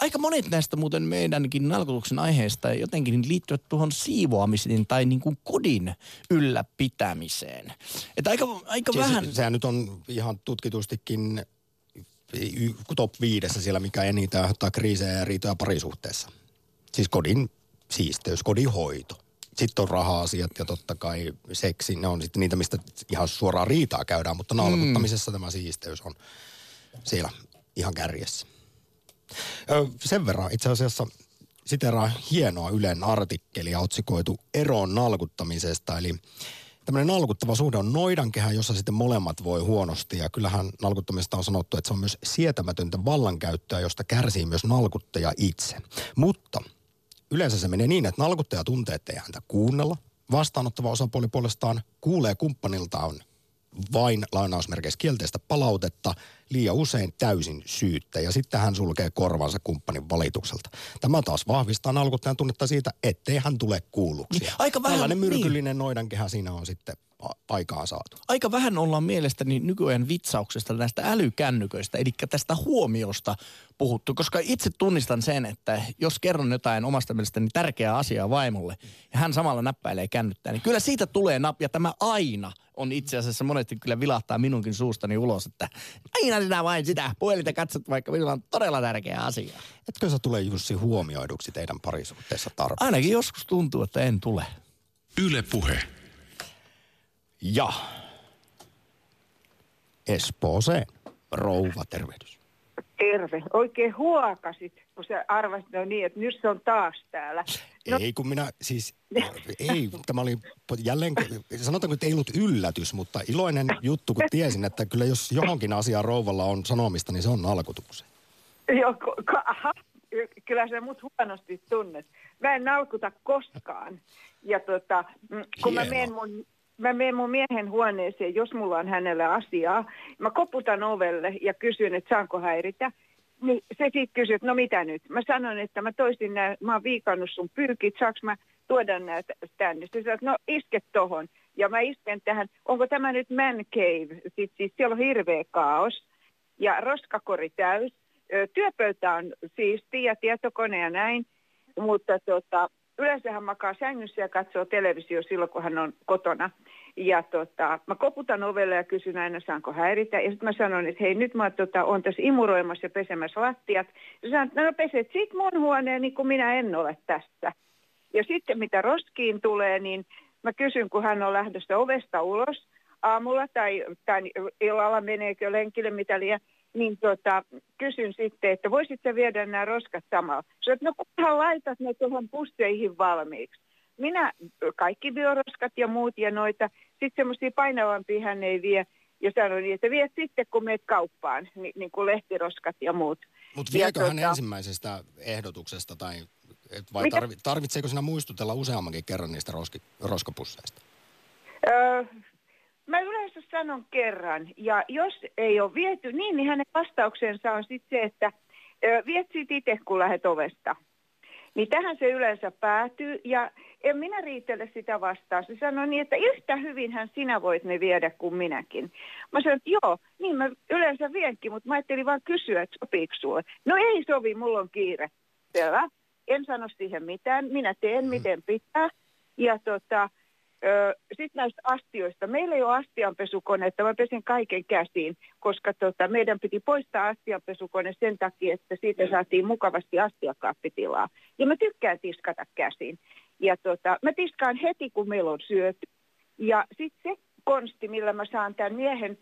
Aika monet näistä muuten meidänkin nalkutuksen aiheista jotenkin liittyvät tuohon siivoamiseen tai niin kuin kodin ylläpitämiseen. Että aika, aika Siis vähän... Sehän nyt on ihan tutkitustikin top viidessä siellä, mikä eniten aiheuttaa kriisejä ja riitoja parisuhteessa. Siis kodin siisteys, kodin hoito. Sitten on raha-asiat ja totta kai seksi, ne on sitten niitä, mistä ihan suoraan riitaa käydään, mutta nalkuttamisessa tämä siisteys on siellä ihan kärjessä. Sen verran itse asiassa siteraa hienoa Ylen artikkelia otsikoitu eroon nalkuttamisesta, eli tämmöinen nalkuttava suhde on noidankehä, jossa sitten molemmat voi huonosti. Ja kyllähän nalkuttamista on sanottu, että se on myös sietämätöntä vallankäyttöä, josta kärsii myös nalkuttaja itse. Mutta yleensä se menee niin, että nalkuttaja tuntee, että ei häntä kuunnella. Vastaanottava osapuoli puolestaan kuulee kumppaniltaan vain lainausmerkeissä kielteistä palautetta, liian usein täysin syyttä, ja sitten hän sulkee korvansa kumppanin valitukselta. Tämä taas vahvistaa nalkuttajan tunnetta siitä, ettei hän tule kuulluksi. Niin, aika vähän- Tällainen niin. myrkyllinen noidankehä siinä on sitten aikaan saatu. aika vähän ollaan mielestäni nykyajan vitsauksesta näistä älykännyköistä, eli tästä huomiosta puhuttu, koska itse tunnistan sen, että jos kerron jotain omasta mielestäni tärkeää asiaa vaimolle, ja hän samalla näppäilee kännyttää, niin kyllä siitä tulee nap, ja tämä aina on itse asiassa monesti kyllä vilahtaa minunkin suustani ulos, että aina sinä vain sitä puhelinta katsot, vaikka minulla on todella tärkeä asia. Etkö sä tule Jussi huomioiduksi teidän parisuhteessa tarpeeksi? Ainakin joskus tuntuu, että en tule. Yle Puhe. Ja Espooseen. Rouva, tervehdys. Terve. Oikein huokasit, kun sä arvasit no niin, että nyt se on taas täällä. No, Ei kun minä, siis ei, tämä oli jälleen, sanotaanko, että ei ollut yllätys, mutta iloinen juttu, kun tiesin, että kyllä jos johonkin asiaan rouvalla on sanomista, niin se on alkutuksen. joo, aha, kyllä sä mut huonosti tunnet. Mä en nalkuta koskaan. Ja tota, mm, kun mä Hienoa. menen mun Mä menen mun miehen huoneeseen, jos mulla on hänelle asiaa. Mä koputan ovelle ja kysyn, että saanko häiritä. Niin se sitten kysyy, että no mitä nyt? Mä sanon, että mä toistin nää, mä oon viikannut sun pyykit, saaks mä tuoda näitä tänne? Se sanoo, että no iske tohon. Ja mä isken tähän, onko tämä nyt man cave? Sitten siis siellä on hirveä kaos ja roskakori täys. Työpöytä on siisti ja tietokone ja näin, mutta tota, yleensä hän makaa sängyssä ja katsoo televisio silloin, kun hän on kotona. Ja tota, mä koputan ovelle ja kysyn aina, saanko häiritä. Ja sitten mä sanon, että hei, nyt mä tota, on tässä imuroimassa ja pesemässä lattiat. Ja sanon, että no peset sit mun huoneen, niin kuin minä en ole tässä. Ja sitten mitä roskiin tulee, niin mä kysyn, kun hän on lähdössä ovesta ulos aamulla tai, tai illalla meneekö lenkille mitä liian, niin tota, kysyn sitten, että voisit sä viedä nämä roskat samalla. Se että no kunhan laitat ne tuohon pusseihin valmiiksi. Minä kaikki bioroskat ja muut ja noita, sitten semmoisia painavampia hän ei vie. Ja sanoi niin, että viet sitten kun meet kauppaan, niin, niin kuin lehtiroskat ja muut. Mutta viekö hän tota- ensimmäisestä ehdotuksesta tai et vai tarvi, tarvitseeko sinä muistutella useammankin kerran niistä roski, roskapusseista? Öö, mä yleensä sanon kerran, ja jos ei ole viety niin, niin hänen vastauksensa on sitten se, että viet sit itse, kun lähdet ovesta. Niin tähän se yleensä päätyy, ja en minä riitele sitä vastaan. Se sanoi niin, että yhtä hyvinhän sinä voit ne viedä kuin minäkin. Mä sanoin, että joo, niin mä yleensä vienkin, mutta mä ajattelin vaan kysyä, että sopiiko sulle. No ei sovi, mulla on kiire. Selvä. En sano siihen mitään, minä teen miten pitää. Ja tota, sitten näistä astioista. Meillä ei ole astianpesukoneetta, mä pesen kaiken käsiin, koska tota, meidän piti poistaa astianpesukone sen takia, että siitä saatiin mukavasti astiakaappitilaa. Ja mä tykkään tiskata käsin. Ja tota, mä tiskaan heti, kun meillä on syöty. Ja sitten se konsti, millä mä saan tämän miehen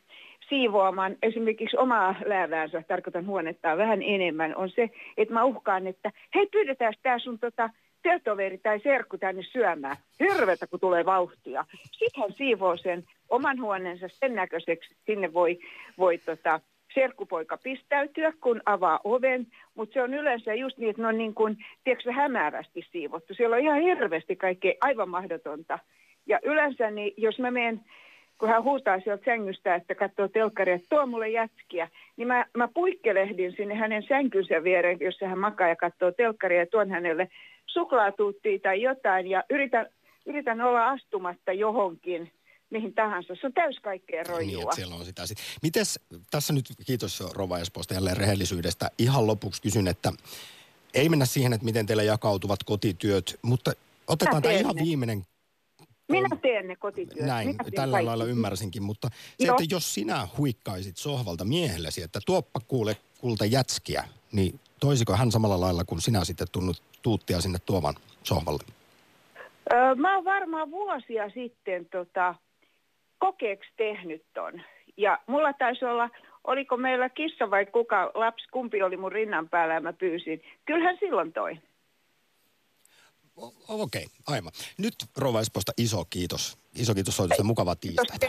siivoamaan esimerkiksi omaa lääväänsä, tarkoitan huonettaan vähän enemmän, on se, että mä uhkaan, että hei pyydetään tää sun tota, työtoveri tai serkku tänne syömään. Hirvetä, kun tulee vauhtia. Sitten hän siivoo sen oman huoneensa sen näköiseksi, sinne voi, voi tota, serkkupoika pistäytyä, kun avaa oven, mutta se on yleensä just niin, että ne on niin kuin, tiedätkö, hämäävästi siivottu. Siellä on ihan hirveästi kaikkea aivan mahdotonta. Ja yleensä, niin jos mä menen, kun hän huutaa sieltä sängystä, että katsoo telkkaria, että tuo mulle jätskiä, niin mä, mä puikkelehdin sinne hänen sänkynsä viereen, jossa hän makaa ja katsoo telkkaria ja tuon hänelle suklaatuuttia tai jotain ja yritän, yritän olla astumatta johonkin, mihin tahansa. Se on täys kaikkea Niin, rojua. että siellä on sitä. sit. Mites, tässä nyt kiitos Rova Espoosta jälleen rehellisyydestä. Ihan lopuksi kysyn, että Ei mennä siihen, että miten teillä jakautuvat kotityöt, mutta otetaan tämä ihan ne. viimeinen Minä teen ne kotityöt. Näin, Minä tällä kaikki. lailla ymmärsinkin, mutta se, Joo. että jos sinä huikkaisit sohvalta miehellesi, että tuoppa kuule kulta jätskiä, niin toisiko hän samalla lailla kuin sinä sitten tunnut tuuttia sinne tuovan sohvalle? Öö, mä oon varmaan vuosia sitten tota, kokeeksi tehnyt ton. Ja mulla taisi olla, oliko meillä kissa vai kuka, lapsi, kumpi oli mun rinnan päällä ja mä pyysin. Kyllähän silloin toi. Okei, okay, aivan. Nyt Rova Espoosta iso kiitos. Iso kiitos soitosta, mukavaa tiistaita.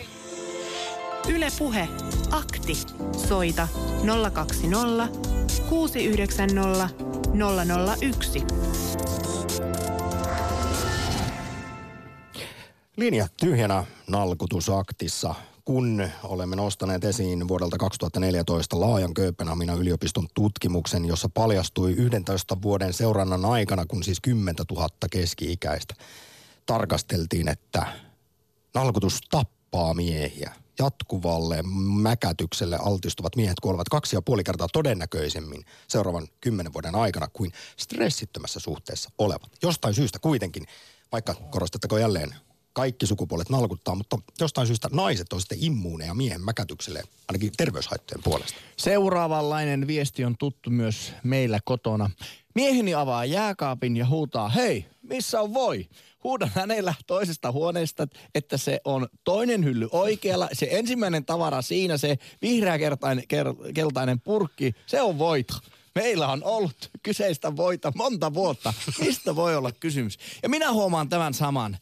Yle Puhe. Akti. Soita 020 690 001. Linja tyhjänä nalkutusaktissa, kun olemme nostaneet esiin vuodelta 2014 laajan Kööpenhaminan yliopiston tutkimuksen, jossa paljastui 11 vuoden seurannan aikana, kun siis 10 000 keski-ikäistä tarkasteltiin, että nalkutus tappaa miehiä. Jatkuvalle mäkätykselle altistuvat miehet kuolevat kaksi ja puoli kertaa todennäköisemmin seuraavan kymmenen vuoden aikana kuin stressittömässä suhteessa olevat. Jostain syystä kuitenkin, vaikka korostettako jälleen, kaikki sukupuolet nalkuttaa, mutta jostain syystä naiset on sitten immuuneja miehen mäkätykselle, ainakin terveyshaittojen puolesta. Seuraavanlainen viesti on tuttu myös meillä kotona. Mieheni avaa jääkaapin ja huutaa, hei, missä on voi? Huudan hänellä toisesta huoneesta, että se on toinen hylly oikealla. Se ensimmäinen tavara siinä, se vihreä kertainen, ker, keltainen purkki, se on voita. Meillä on ollut kyseistä voita monta vuotta. Mistä voi olla kysymys? Ja minä huomaan tämän saman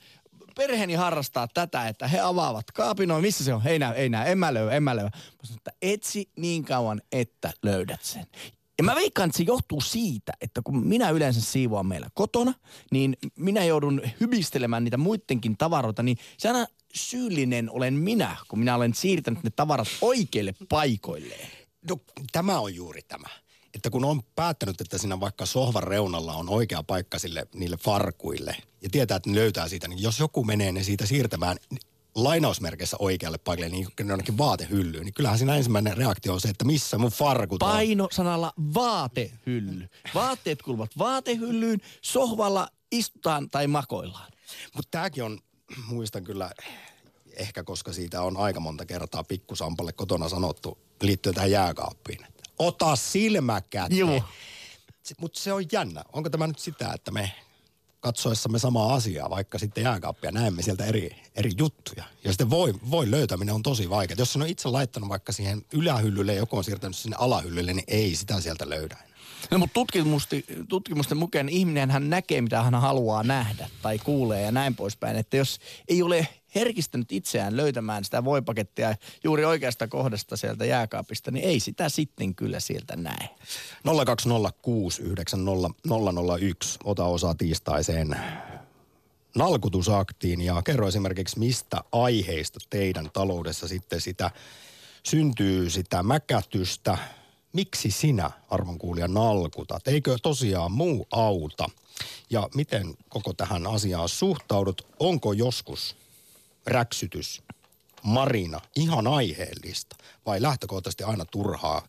perheeni harrastaa tätä, että he avaavat kaapin, no missä se on? Ei näy, ei näy, en mä löydä, en mä löydä. Mä sanon, että etsi niin kauan, että löydät sen. Ja mä veikkaan, että se johtuu siitä, että kun minä yleensä siivoan meillä kotona, niin minä joudun hybistelemään niitä muidenkin tavaroita, niin se aina syyllinen olen minä, kun minä olen siirtänyt ne tavarat oikeille paikoilleen. No, tämä on juuri tämä. Että kun on päättänyt, että siinä vaikka sohvan reunalla on oikea paikka sille, niille farkuille ja tietää, että ne löytää siitä, niin jos joku menee ne siitä siirtämään lainausmerkeissä oikealle paikalle, niin jonnekin vaatehyllyyn, niin kyllähän siinä ensimmäinen reaktio on se, että missä mun farkut on. Paino sanalla vaatehylly. Vaatteet kuuluvat vaatehyllyyn, sohvalla istutaan tai makoillaan. Mutta tämäkin on, muistan kyllä, ehkä koska siitä on aika monta kertaa pikkusampalle kotona sanottu liittyen tähän jääkaappiin. Ota silmä käteen. Joo. Mutta se on jännä. Onko tämä nyt sitä, että me katsoessamme samaa asiaa, vaikka sitten jääkaappia, näemme sieltä eri, eri juttuja. Ja sitten voi, voi löytäminen on tosi vaikeaa. Jos sen on itse laittanut vaikka siihen ylähyllylle ja joku on siirtänyt sinne alahyllylle, niin ei sitä sieltä löydä enää. No mutta tutkimusti, tutkimusten mukaan ihminen hän näkee, mitä hän haluaa nähdä tai kuulee ja näin poispäin. Että jos ei ole herkistänyt itseään löytämään sitä voipakettia juuri oikeasta kohdasta sieltä jääkaapista, niin ei sitä sitten kyllä sieltä näe. 020690001. Ota osaa tiistaiseen nalkutusaktiin ja kerro esimerkiksi, mistä aiheista teidän taloudessa sitten sitä syntyy sitä mäkätystä. Miksi sinä, arvon kuulija, nalkutat? Eikö tosiaan muu auta? Ja miten koko tähän asiaan suhtaudut? Onko joskus räksytys, marina ihan aiheellista vai lähtökohtaisesti aina turhaa,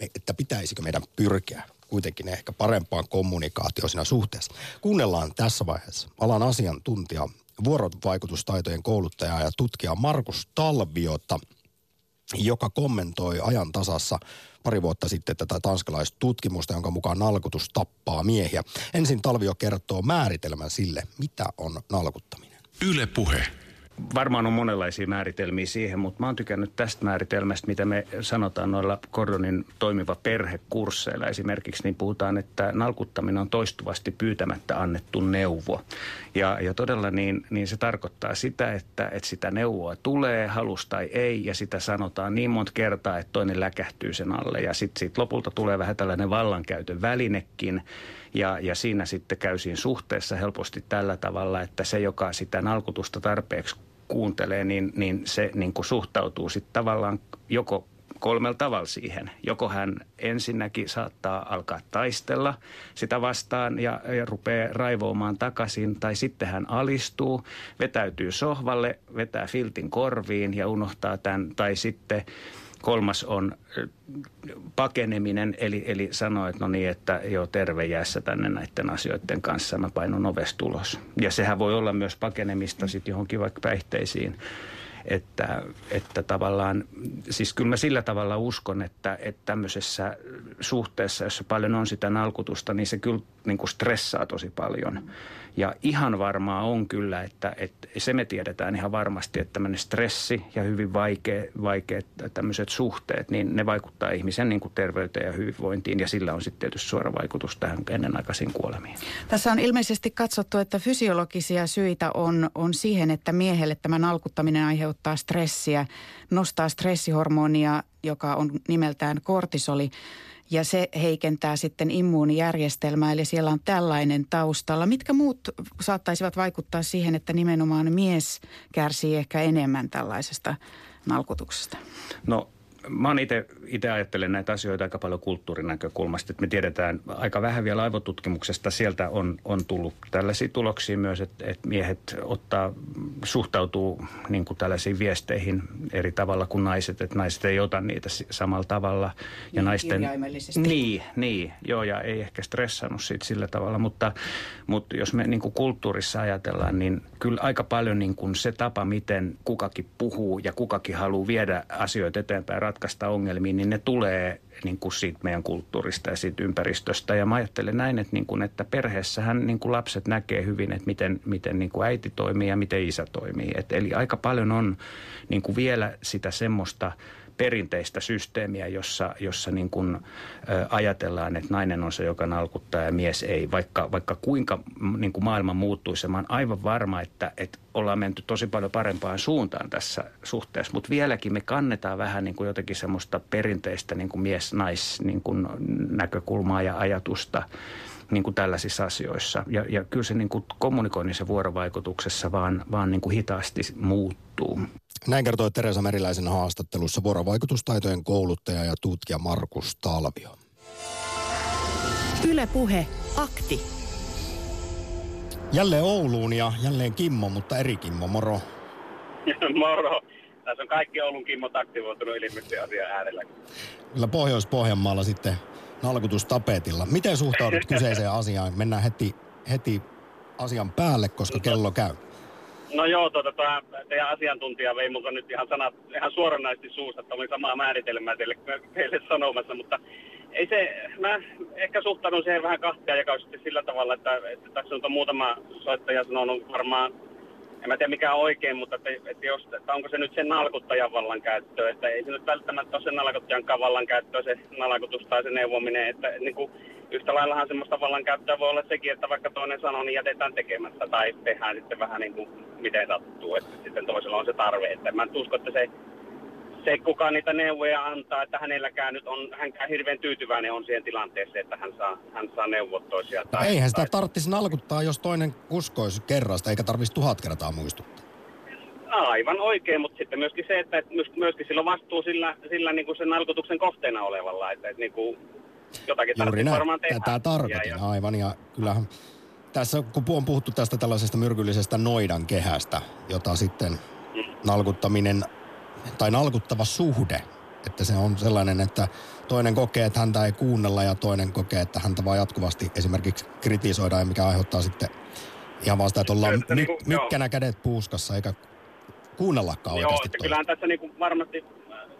että pitäisikö meidän pyrkiä kuitenkin ehkä parempaan kommunikaatioon siinä suhteessa. Kuunnellaan tässä vaiheessa alan asiantuntija, vuorovaikutustaitojen kouluttaja ja tutkija Markus Talviota, joka kommentoi ajan tasassa pari vuotta sitten tätä tanskalaistutkimusta, jonka mukaan nalkutus tappaa miehiä. Ensin Talvio kertoo määritelmän sille, mitä on nalkuttaminen. Yle Puhe. Varmaan on monenlaisia määritelmiä siihen, mutta mä oon tykännyt tästä määritelmästä, mitä me sanotaan noilla Gordonin toimiva perhekursseilla esimerkiksi, niin puhutaan, että nalkuttaminen on toistuvasti pyytämättä annettu neuvo. Ja, ja todella niin, niin se tarkoittaa sitä, että, että sitä neuvoa tulee, halus tai ei, ja sitä sanotaan niin monta kertaa, että toinen läkähtyy sen alle. Ja sitten sit lopulta tulee vähän tällainen vallankäytön välinekin, ja, ja siinä sitten käy siinä suhteessa helposti tällä tavalla, että se, joka sitä nalkutusta tarpeeksi kuuntelee, niin, niin se niin kuin suhtautuu sitten tavallaan joko kolmella tavalla siihen. Joko hän ensinnäkin saattaa alkaa taistella sitä vastaan ja, ja rupeaa raivoamaan takaisin, tai sitten hän alistuu, vetäytyy sohvalle, vetää filtin korviin ja unohtaa tämän, tai sitten kolmas on pakeneminen, eli, eli sanoa, että no niin, että joo, terve jäässä tänne näiden asioiden kanssa, mä painun ovesta ulos. Ja sehän voi olla myös pakenemista sitten johonkin vaikka päihteisiin että, että tavallaan, siis kyllä mä sillä tavalla uskon, että, että tämmöisessä suhteessa, jossa paljon on sitä nalkutusta, niin se kyllä niin kuin stressaa tosi paljon. Ja ihan varmaa on kyllä, että, että se me tiedetään ihan varmasti, että tämmöinen stressi ja hyvin vaikea, vaikeat tämmöiset suhteet, niin ne vaikuttaa ihmisen niin kuin terveyteen ja hyvinvointiin ja sillä on sitten tietysti suora vaikutus tähän ennenaikaisiin kuolemiin. Tässä on ilmeisesti katsottu, että fysiologisia syitä on, on siihen, että miehelle tämä nalkuttaminen aiheuttaa stressiä, nostaa stressihormonia, joka on nimeltään kortisoli ja se heikentää sitten immuunijärjestelmää, eli siellä on tällainen taustalla. Mitkä muut saattaisivat vaikuttaa siihen, että nimenomaan mies kärsii ehkä enemmän tällaisesta nalkutuksesta? No mä oon itse ajattelen näitä asioita aika paljon kulttuurin näkökulmasta. Että me tiedetään aika vähän vielä aivotutkimuksesta. Sieltä on, on tullut tällaisia tuloksia myös, että, että miehet ottaa, suhtautuu niin kuin tällaisiin viesteihin eri tavalla kuin naiset. Että naiset ei ota niitä samalla tavalla. Ja niin, naisten, Niin, niin, joo, ja ei ehkä stressannut siitä sillä tavalla. Mutta, mutta jos me niin kuin kulttuurissa ajatellaan, niin kyllä aika paljon niin kuin se tapa, miten kukakin puhuu ja kukakin haluaa viedä asioita eteenpäin, ratkaista ongelmia, niin ne tulee niin kuin siitä meidän kulttuurista ja siitä ympäristöstä. Ja mä ajattelen näin, että, niin kuin, että perheessähän niin kuin lapset näkee hyvin, että miten, miten niin kuin äiti toimii ja miten isä toimii. Et, eli aika paljon on niin kuin vielä sitä semmoista perinteistä systeemiä, jossa, jossa niin kuin, ajatellaan, että nainen on se, joka nalkuttaa ja mies ei. Vaikka, vaikka kuinka niin kuin maailma muuttuisi, mä olen aivan varma, että, että ollaan menty tosi paljon parempaan suuntaan tässä suhteessa, mutta vieläkin me kannetaan vähän niin kuin jotenkin semmoista perinteistä niin kuin mies-nais niin kuin näkökulmaa ja ajatusta niin kuin tällaisissa asioissa. Ja, ja kyllä se niin kuin kommunikoinnissa vuorovaikutuksessa vaan, vaan niin kuin hitaasti muuttuu. Näin kertoi Teresa Meriläisen haastattelussa vuorovaikutustaitojen kouluttaja ja tutkija Markus Talvio. Ylepuhe akti. Jälleen Ouluun ja jälleen Kimmo, mutta eri Kimmo, moro. Moro. Tässä on kaikki Oulun Kimmo aktivoitunut ilmeisesti asian äärellä. Kyllä Pohjois-Pohjanmaalla sitten nalkutustapetilla. Miten suhtaudut kyseiseen asiaan? Mennään heti, heti asian päälle, koska kello käy. No joo, tuota, tämä teidän asiantuntija vei multa nyt ihan, sanat, ihan suoranaisesti suusta, että olin samaa määritelmää teille, teille sanomassa, mutta ei se, mä ehkä suhtaudun siihen vähän kahtia jakauisesti sillä tavalla, että, että tässä on muutama soittaja sanonut varmaan, en mä tiedä mikä on oikein, mutta että, että, jos, että onko se nyt sen nalkuttajan vallankäyttö, että ei se nyt välttämättä ole sen nalkuttajan vallankäyttö, se nalkutus tai se neuvominen, että niin kuin, yhtä laillahan semmoista vallankäyttöä voi olla sekin, että vaikka toinen sanoo, niin jätetään tekemättä tai tehdään sitten vähän niin kuin miten sattuu, että sitten toisella on se tarve. Että mä usko, että se, se kuka niitä neuvoja antaa, että hänelläkään nyt on, hänkään hirveän tyytyväinen on siihen tilanteeseen, että hän saa, hän saa neuvot toisia. Tai, no eihän sitä tarvitsisi nalkuttaa, jos toinen uskoisi kerrasta, eikä tarvitsisi tuhat kertaa muistuttaa. Aivan oikein, mutta sitten myöskin se, että myöskin sillä on vastuu sillä, sillä niin kuin sen nalkutuksen kohteena olevalla, että, että niin kuin jotakin Juuri näin. varmaan tehdä. Tätä tarkoitin, ja, aivan. Ja kyllähän tässä, kun on puhuttu tästä tällaisesta myrkyllisestä noidan kehästä, jota sitten mm. nalkuttaminen tai nalkuttava suhde, että se on sellainen, että toinen kokee, että häntä ei kuunnella ja toinen kokee, että häntä vaan jatkuvasti esimerkiksi kritisoidaan, mikä aiheuttaa sitten ihan vaan sitä, että ollaan my- niin kuin, mykkänä joo. kädet puuskassa eikä kuunnellakaan joo, oikeasti. Joo, kyllähän tässä niin kuin varmasti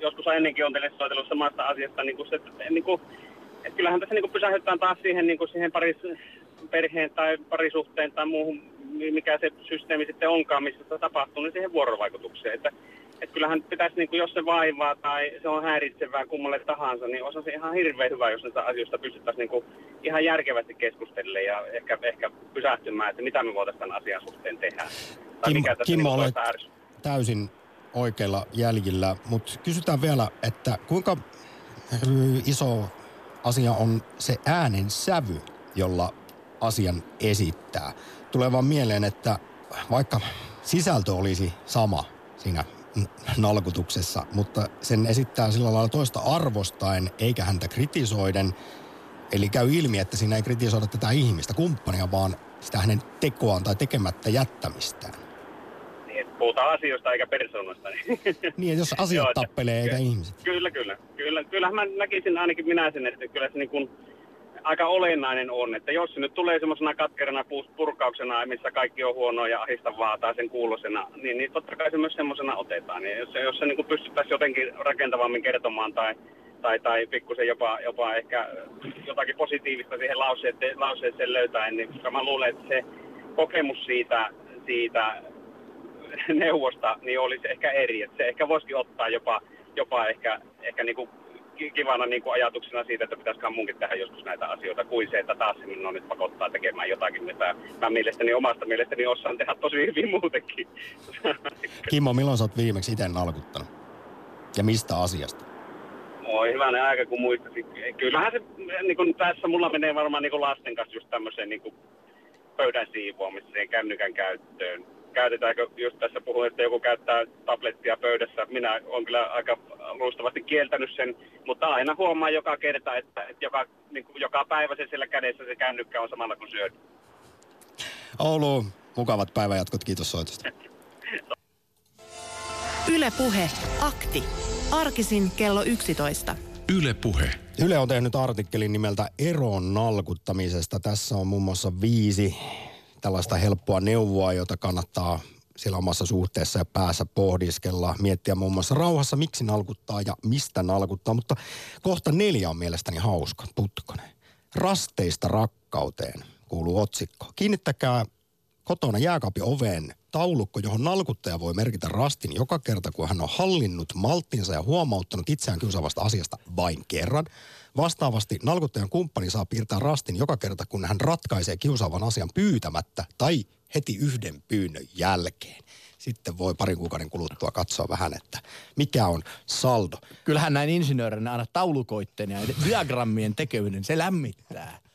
joskus ennenkin on teille soitellut samasta asiasta, niin kuin se, että niin kuin, et kyllähän tässä niin pysähdytään taas siihen, niin kuin siihen paris, perheen tai parisuhteen tai muuhun, mikä se systeemi sitten onkaan, missä se tapahtuu, niin siihen vuorovaikutukseen. Että, et kyllähän pitäisi, niin kuin, jos se vaivaa tai se on häiritsevää kummalle tahansa, niin olisi se ihan hirveän hyvä, jos näistä asioista pystyttäisiin niin kuin, ihan järkevästi keskustelemaan ja ehkä, ehkä pysähtymään, että mitä me voitaisiin tämän asian suhteen tehdä. Tai Kim, mikä Kimmo, niin olet täysin oikeilla jäljillä, mutta kysytään vielä, että kuinka iso asia on se äänen sävy, jolla asian esittää. Tulee vaan mieleen, että vaikka sisältö olisi sama siinä nalkutuksessa, mutta sen esittää sillä lailla toista arvostaen eikä häntä kritisoiden. Eli käy ilmi, että siinä ei kritisoida tätä ihmistä, kumppania, vaan sitä hänen tekoaan tai tekemättä jättämistään. Niin, puhutaan asioista eikä persoonasta. Niin, jos asiat Joo, tappelee eikä ihmiset. Kyllä, kyllä. kyllä. Kyllähän mä näkisin ainakin minä sen, että kyllä se niin kuin aika olennainen on, että jos se nyt tulee semmoisena katkerana purkauksena, missä kaikki on huonoa ja ahistavaa tai sen kuulosena, niin, niin totta kai se myös semmoisena otetaan. Ja jos jos se niin kuin pystyttäisiin jotenkin rakentavammin kertomaan tai, tai, tai pikkusen jopa, jopa ehkä jotakin positiivista siihen lauseeseen, lauseeseen löytäen, niin koska mä luulen, että se kokemus siitä, siitä neuvosta niin olisi ehkä eri. Että se ehkä voisikin ottaa jopa, jopa ehkä, ehkä niin kuin kivana niin kuin ajatuksena siitä, että pitäisiköhän munkin tehdä joskus näitä asioita, kuin se, että taas se minua nyt pakottaa tekemään jotakin, mitä mä mielestäni omasta mielestäni osaan tehdä tosi hyvin muutenkin. Kimmo, milloin sä oot viimeksi itse nalkuttanut? Ja mistä asiasta? Oi hyvänen aika, kun muistasin. Kyllähän se niin kuin tässä mulla menee varmaan niin kuin lasten kanssa just tämmöiseen niin kuin pöydän siivoamiseen, kännykän käyttöön. Käytetäänkö, just tässä puhuin, että joku käyttää tablettia pöydässä. Minä olen kyllä aika luistavasti kieltänyt sen, mutta aina huomaa joka kerta, että, että joka, niin kuin joka päivä se siellä kädessä se kännykkä on samalla kuin syöt. Oulu, mukavat päivänjatkot, kiitos soitosta. Yle Puhe. Akti. Arkisin kello 11. Yle Puhe. Yle on tehnyt artikkelin nimeltä Eron nalkuttamisesta. Tässä on muun muassa viisi tällaista helppoa neuvoa, jota kannattaa siellä omassa suhteessa ja päässä pohdiskella, miettiä muun muassa rauhassa, miksi nalkuttaa ja mistä nalkuttaa. Mutta kohta neljä on mielestäni hauska, Putkonen. Rasteista rakkauteen kuuluu otsikko. Kiinnittäkää kotona jääkaapin oveen taulukko, johon nalkuttaja voi merkitä rastin joka kerta, kun hän on hallinnut malttinsa ja huomauttanut itseään kiusaavasta asiasta vain kerran. Vastaavasti nalkuttajan kumppani saa piirtää rastin joka kerta, kun hän ratkaisee kiusaavan asian pyytämättä tai heti yhden pyynnön jälkeen. Sitten voi parin kuukauden kuluttua katsoa vähän, että mikä on saldo. Kyllähän näin insinöörinä aina taulukoitteen ja diagrammien tekeminen, se lämmittää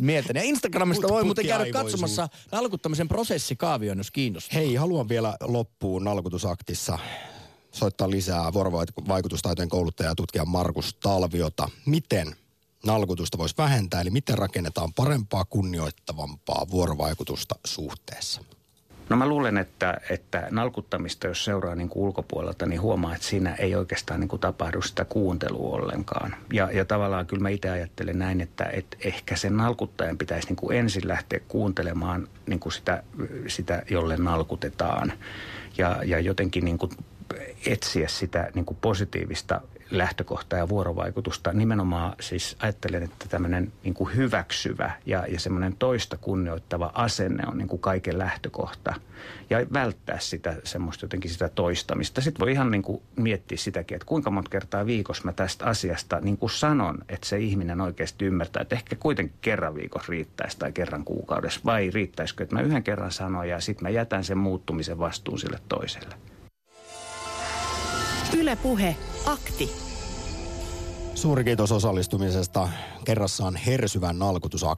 mieltä. Ja Instagramista Put- voi muuten käydä katsomassa nalkuttamisen prosessikaavioon, jos kiinnostaa. Hei, haluan vielä loppuun nalkutusaktissa soittaa lisää vuorovaikutustaitojen kouluttaja ja tutkija Markus Talviota. Miten nalkutusta voisi vähentää, eli miten rakennetaan parempaa, kunnioittavampaa vuorovaikutusta suhteessa? No mä luulen, että, että nalkuttamista, jos seuraa niin kuin ulkopuolelta, niin huomaa, että siinä ei oikeastaan niin kuin tapahdu sitä kuuntelua ollenkaan. Ja, ja tavallaan kyllä mä itse ajattelen näin, että, että ehkä sen nalkuttajan pitäisi niin kuin ensin lähteä kuuntelemaan niin kuin sitä, sitä, jolle nalkutetaan. Ja, ja jotenkin niin kuin etsiä sitä niin kuin positiivista lähtökohtaa ja vuorovaikutusta. Nimenomaan siis ajattelen, että tämmöinen niin kuin hyväksyvä ja, ja semmoinen toista kunnioittava asenne on niin kuin kaiken lähtökohta. Ja välttää sitä semmoista jotenkin sitä toistamista. Sitten voi ihan niin kuin miettiä sitäkin, että kuinka monta kertaa viikossa mä tästä asiasta niin kuin sanon, että se ihminen oikeasti ymmärtää, että ehkä kuitenkin kerran viikossa riittäisi tai kerran kuukaudessa. Vai riittäisikö, että mä yhden kerran sanon ja sitten mä jätän sen muuttumisen vastuun sille toiselle. Yle Puhe. Akti. Suuri kiitos osallistumisesta kerrassaan hersyvän nalkutusaktiin.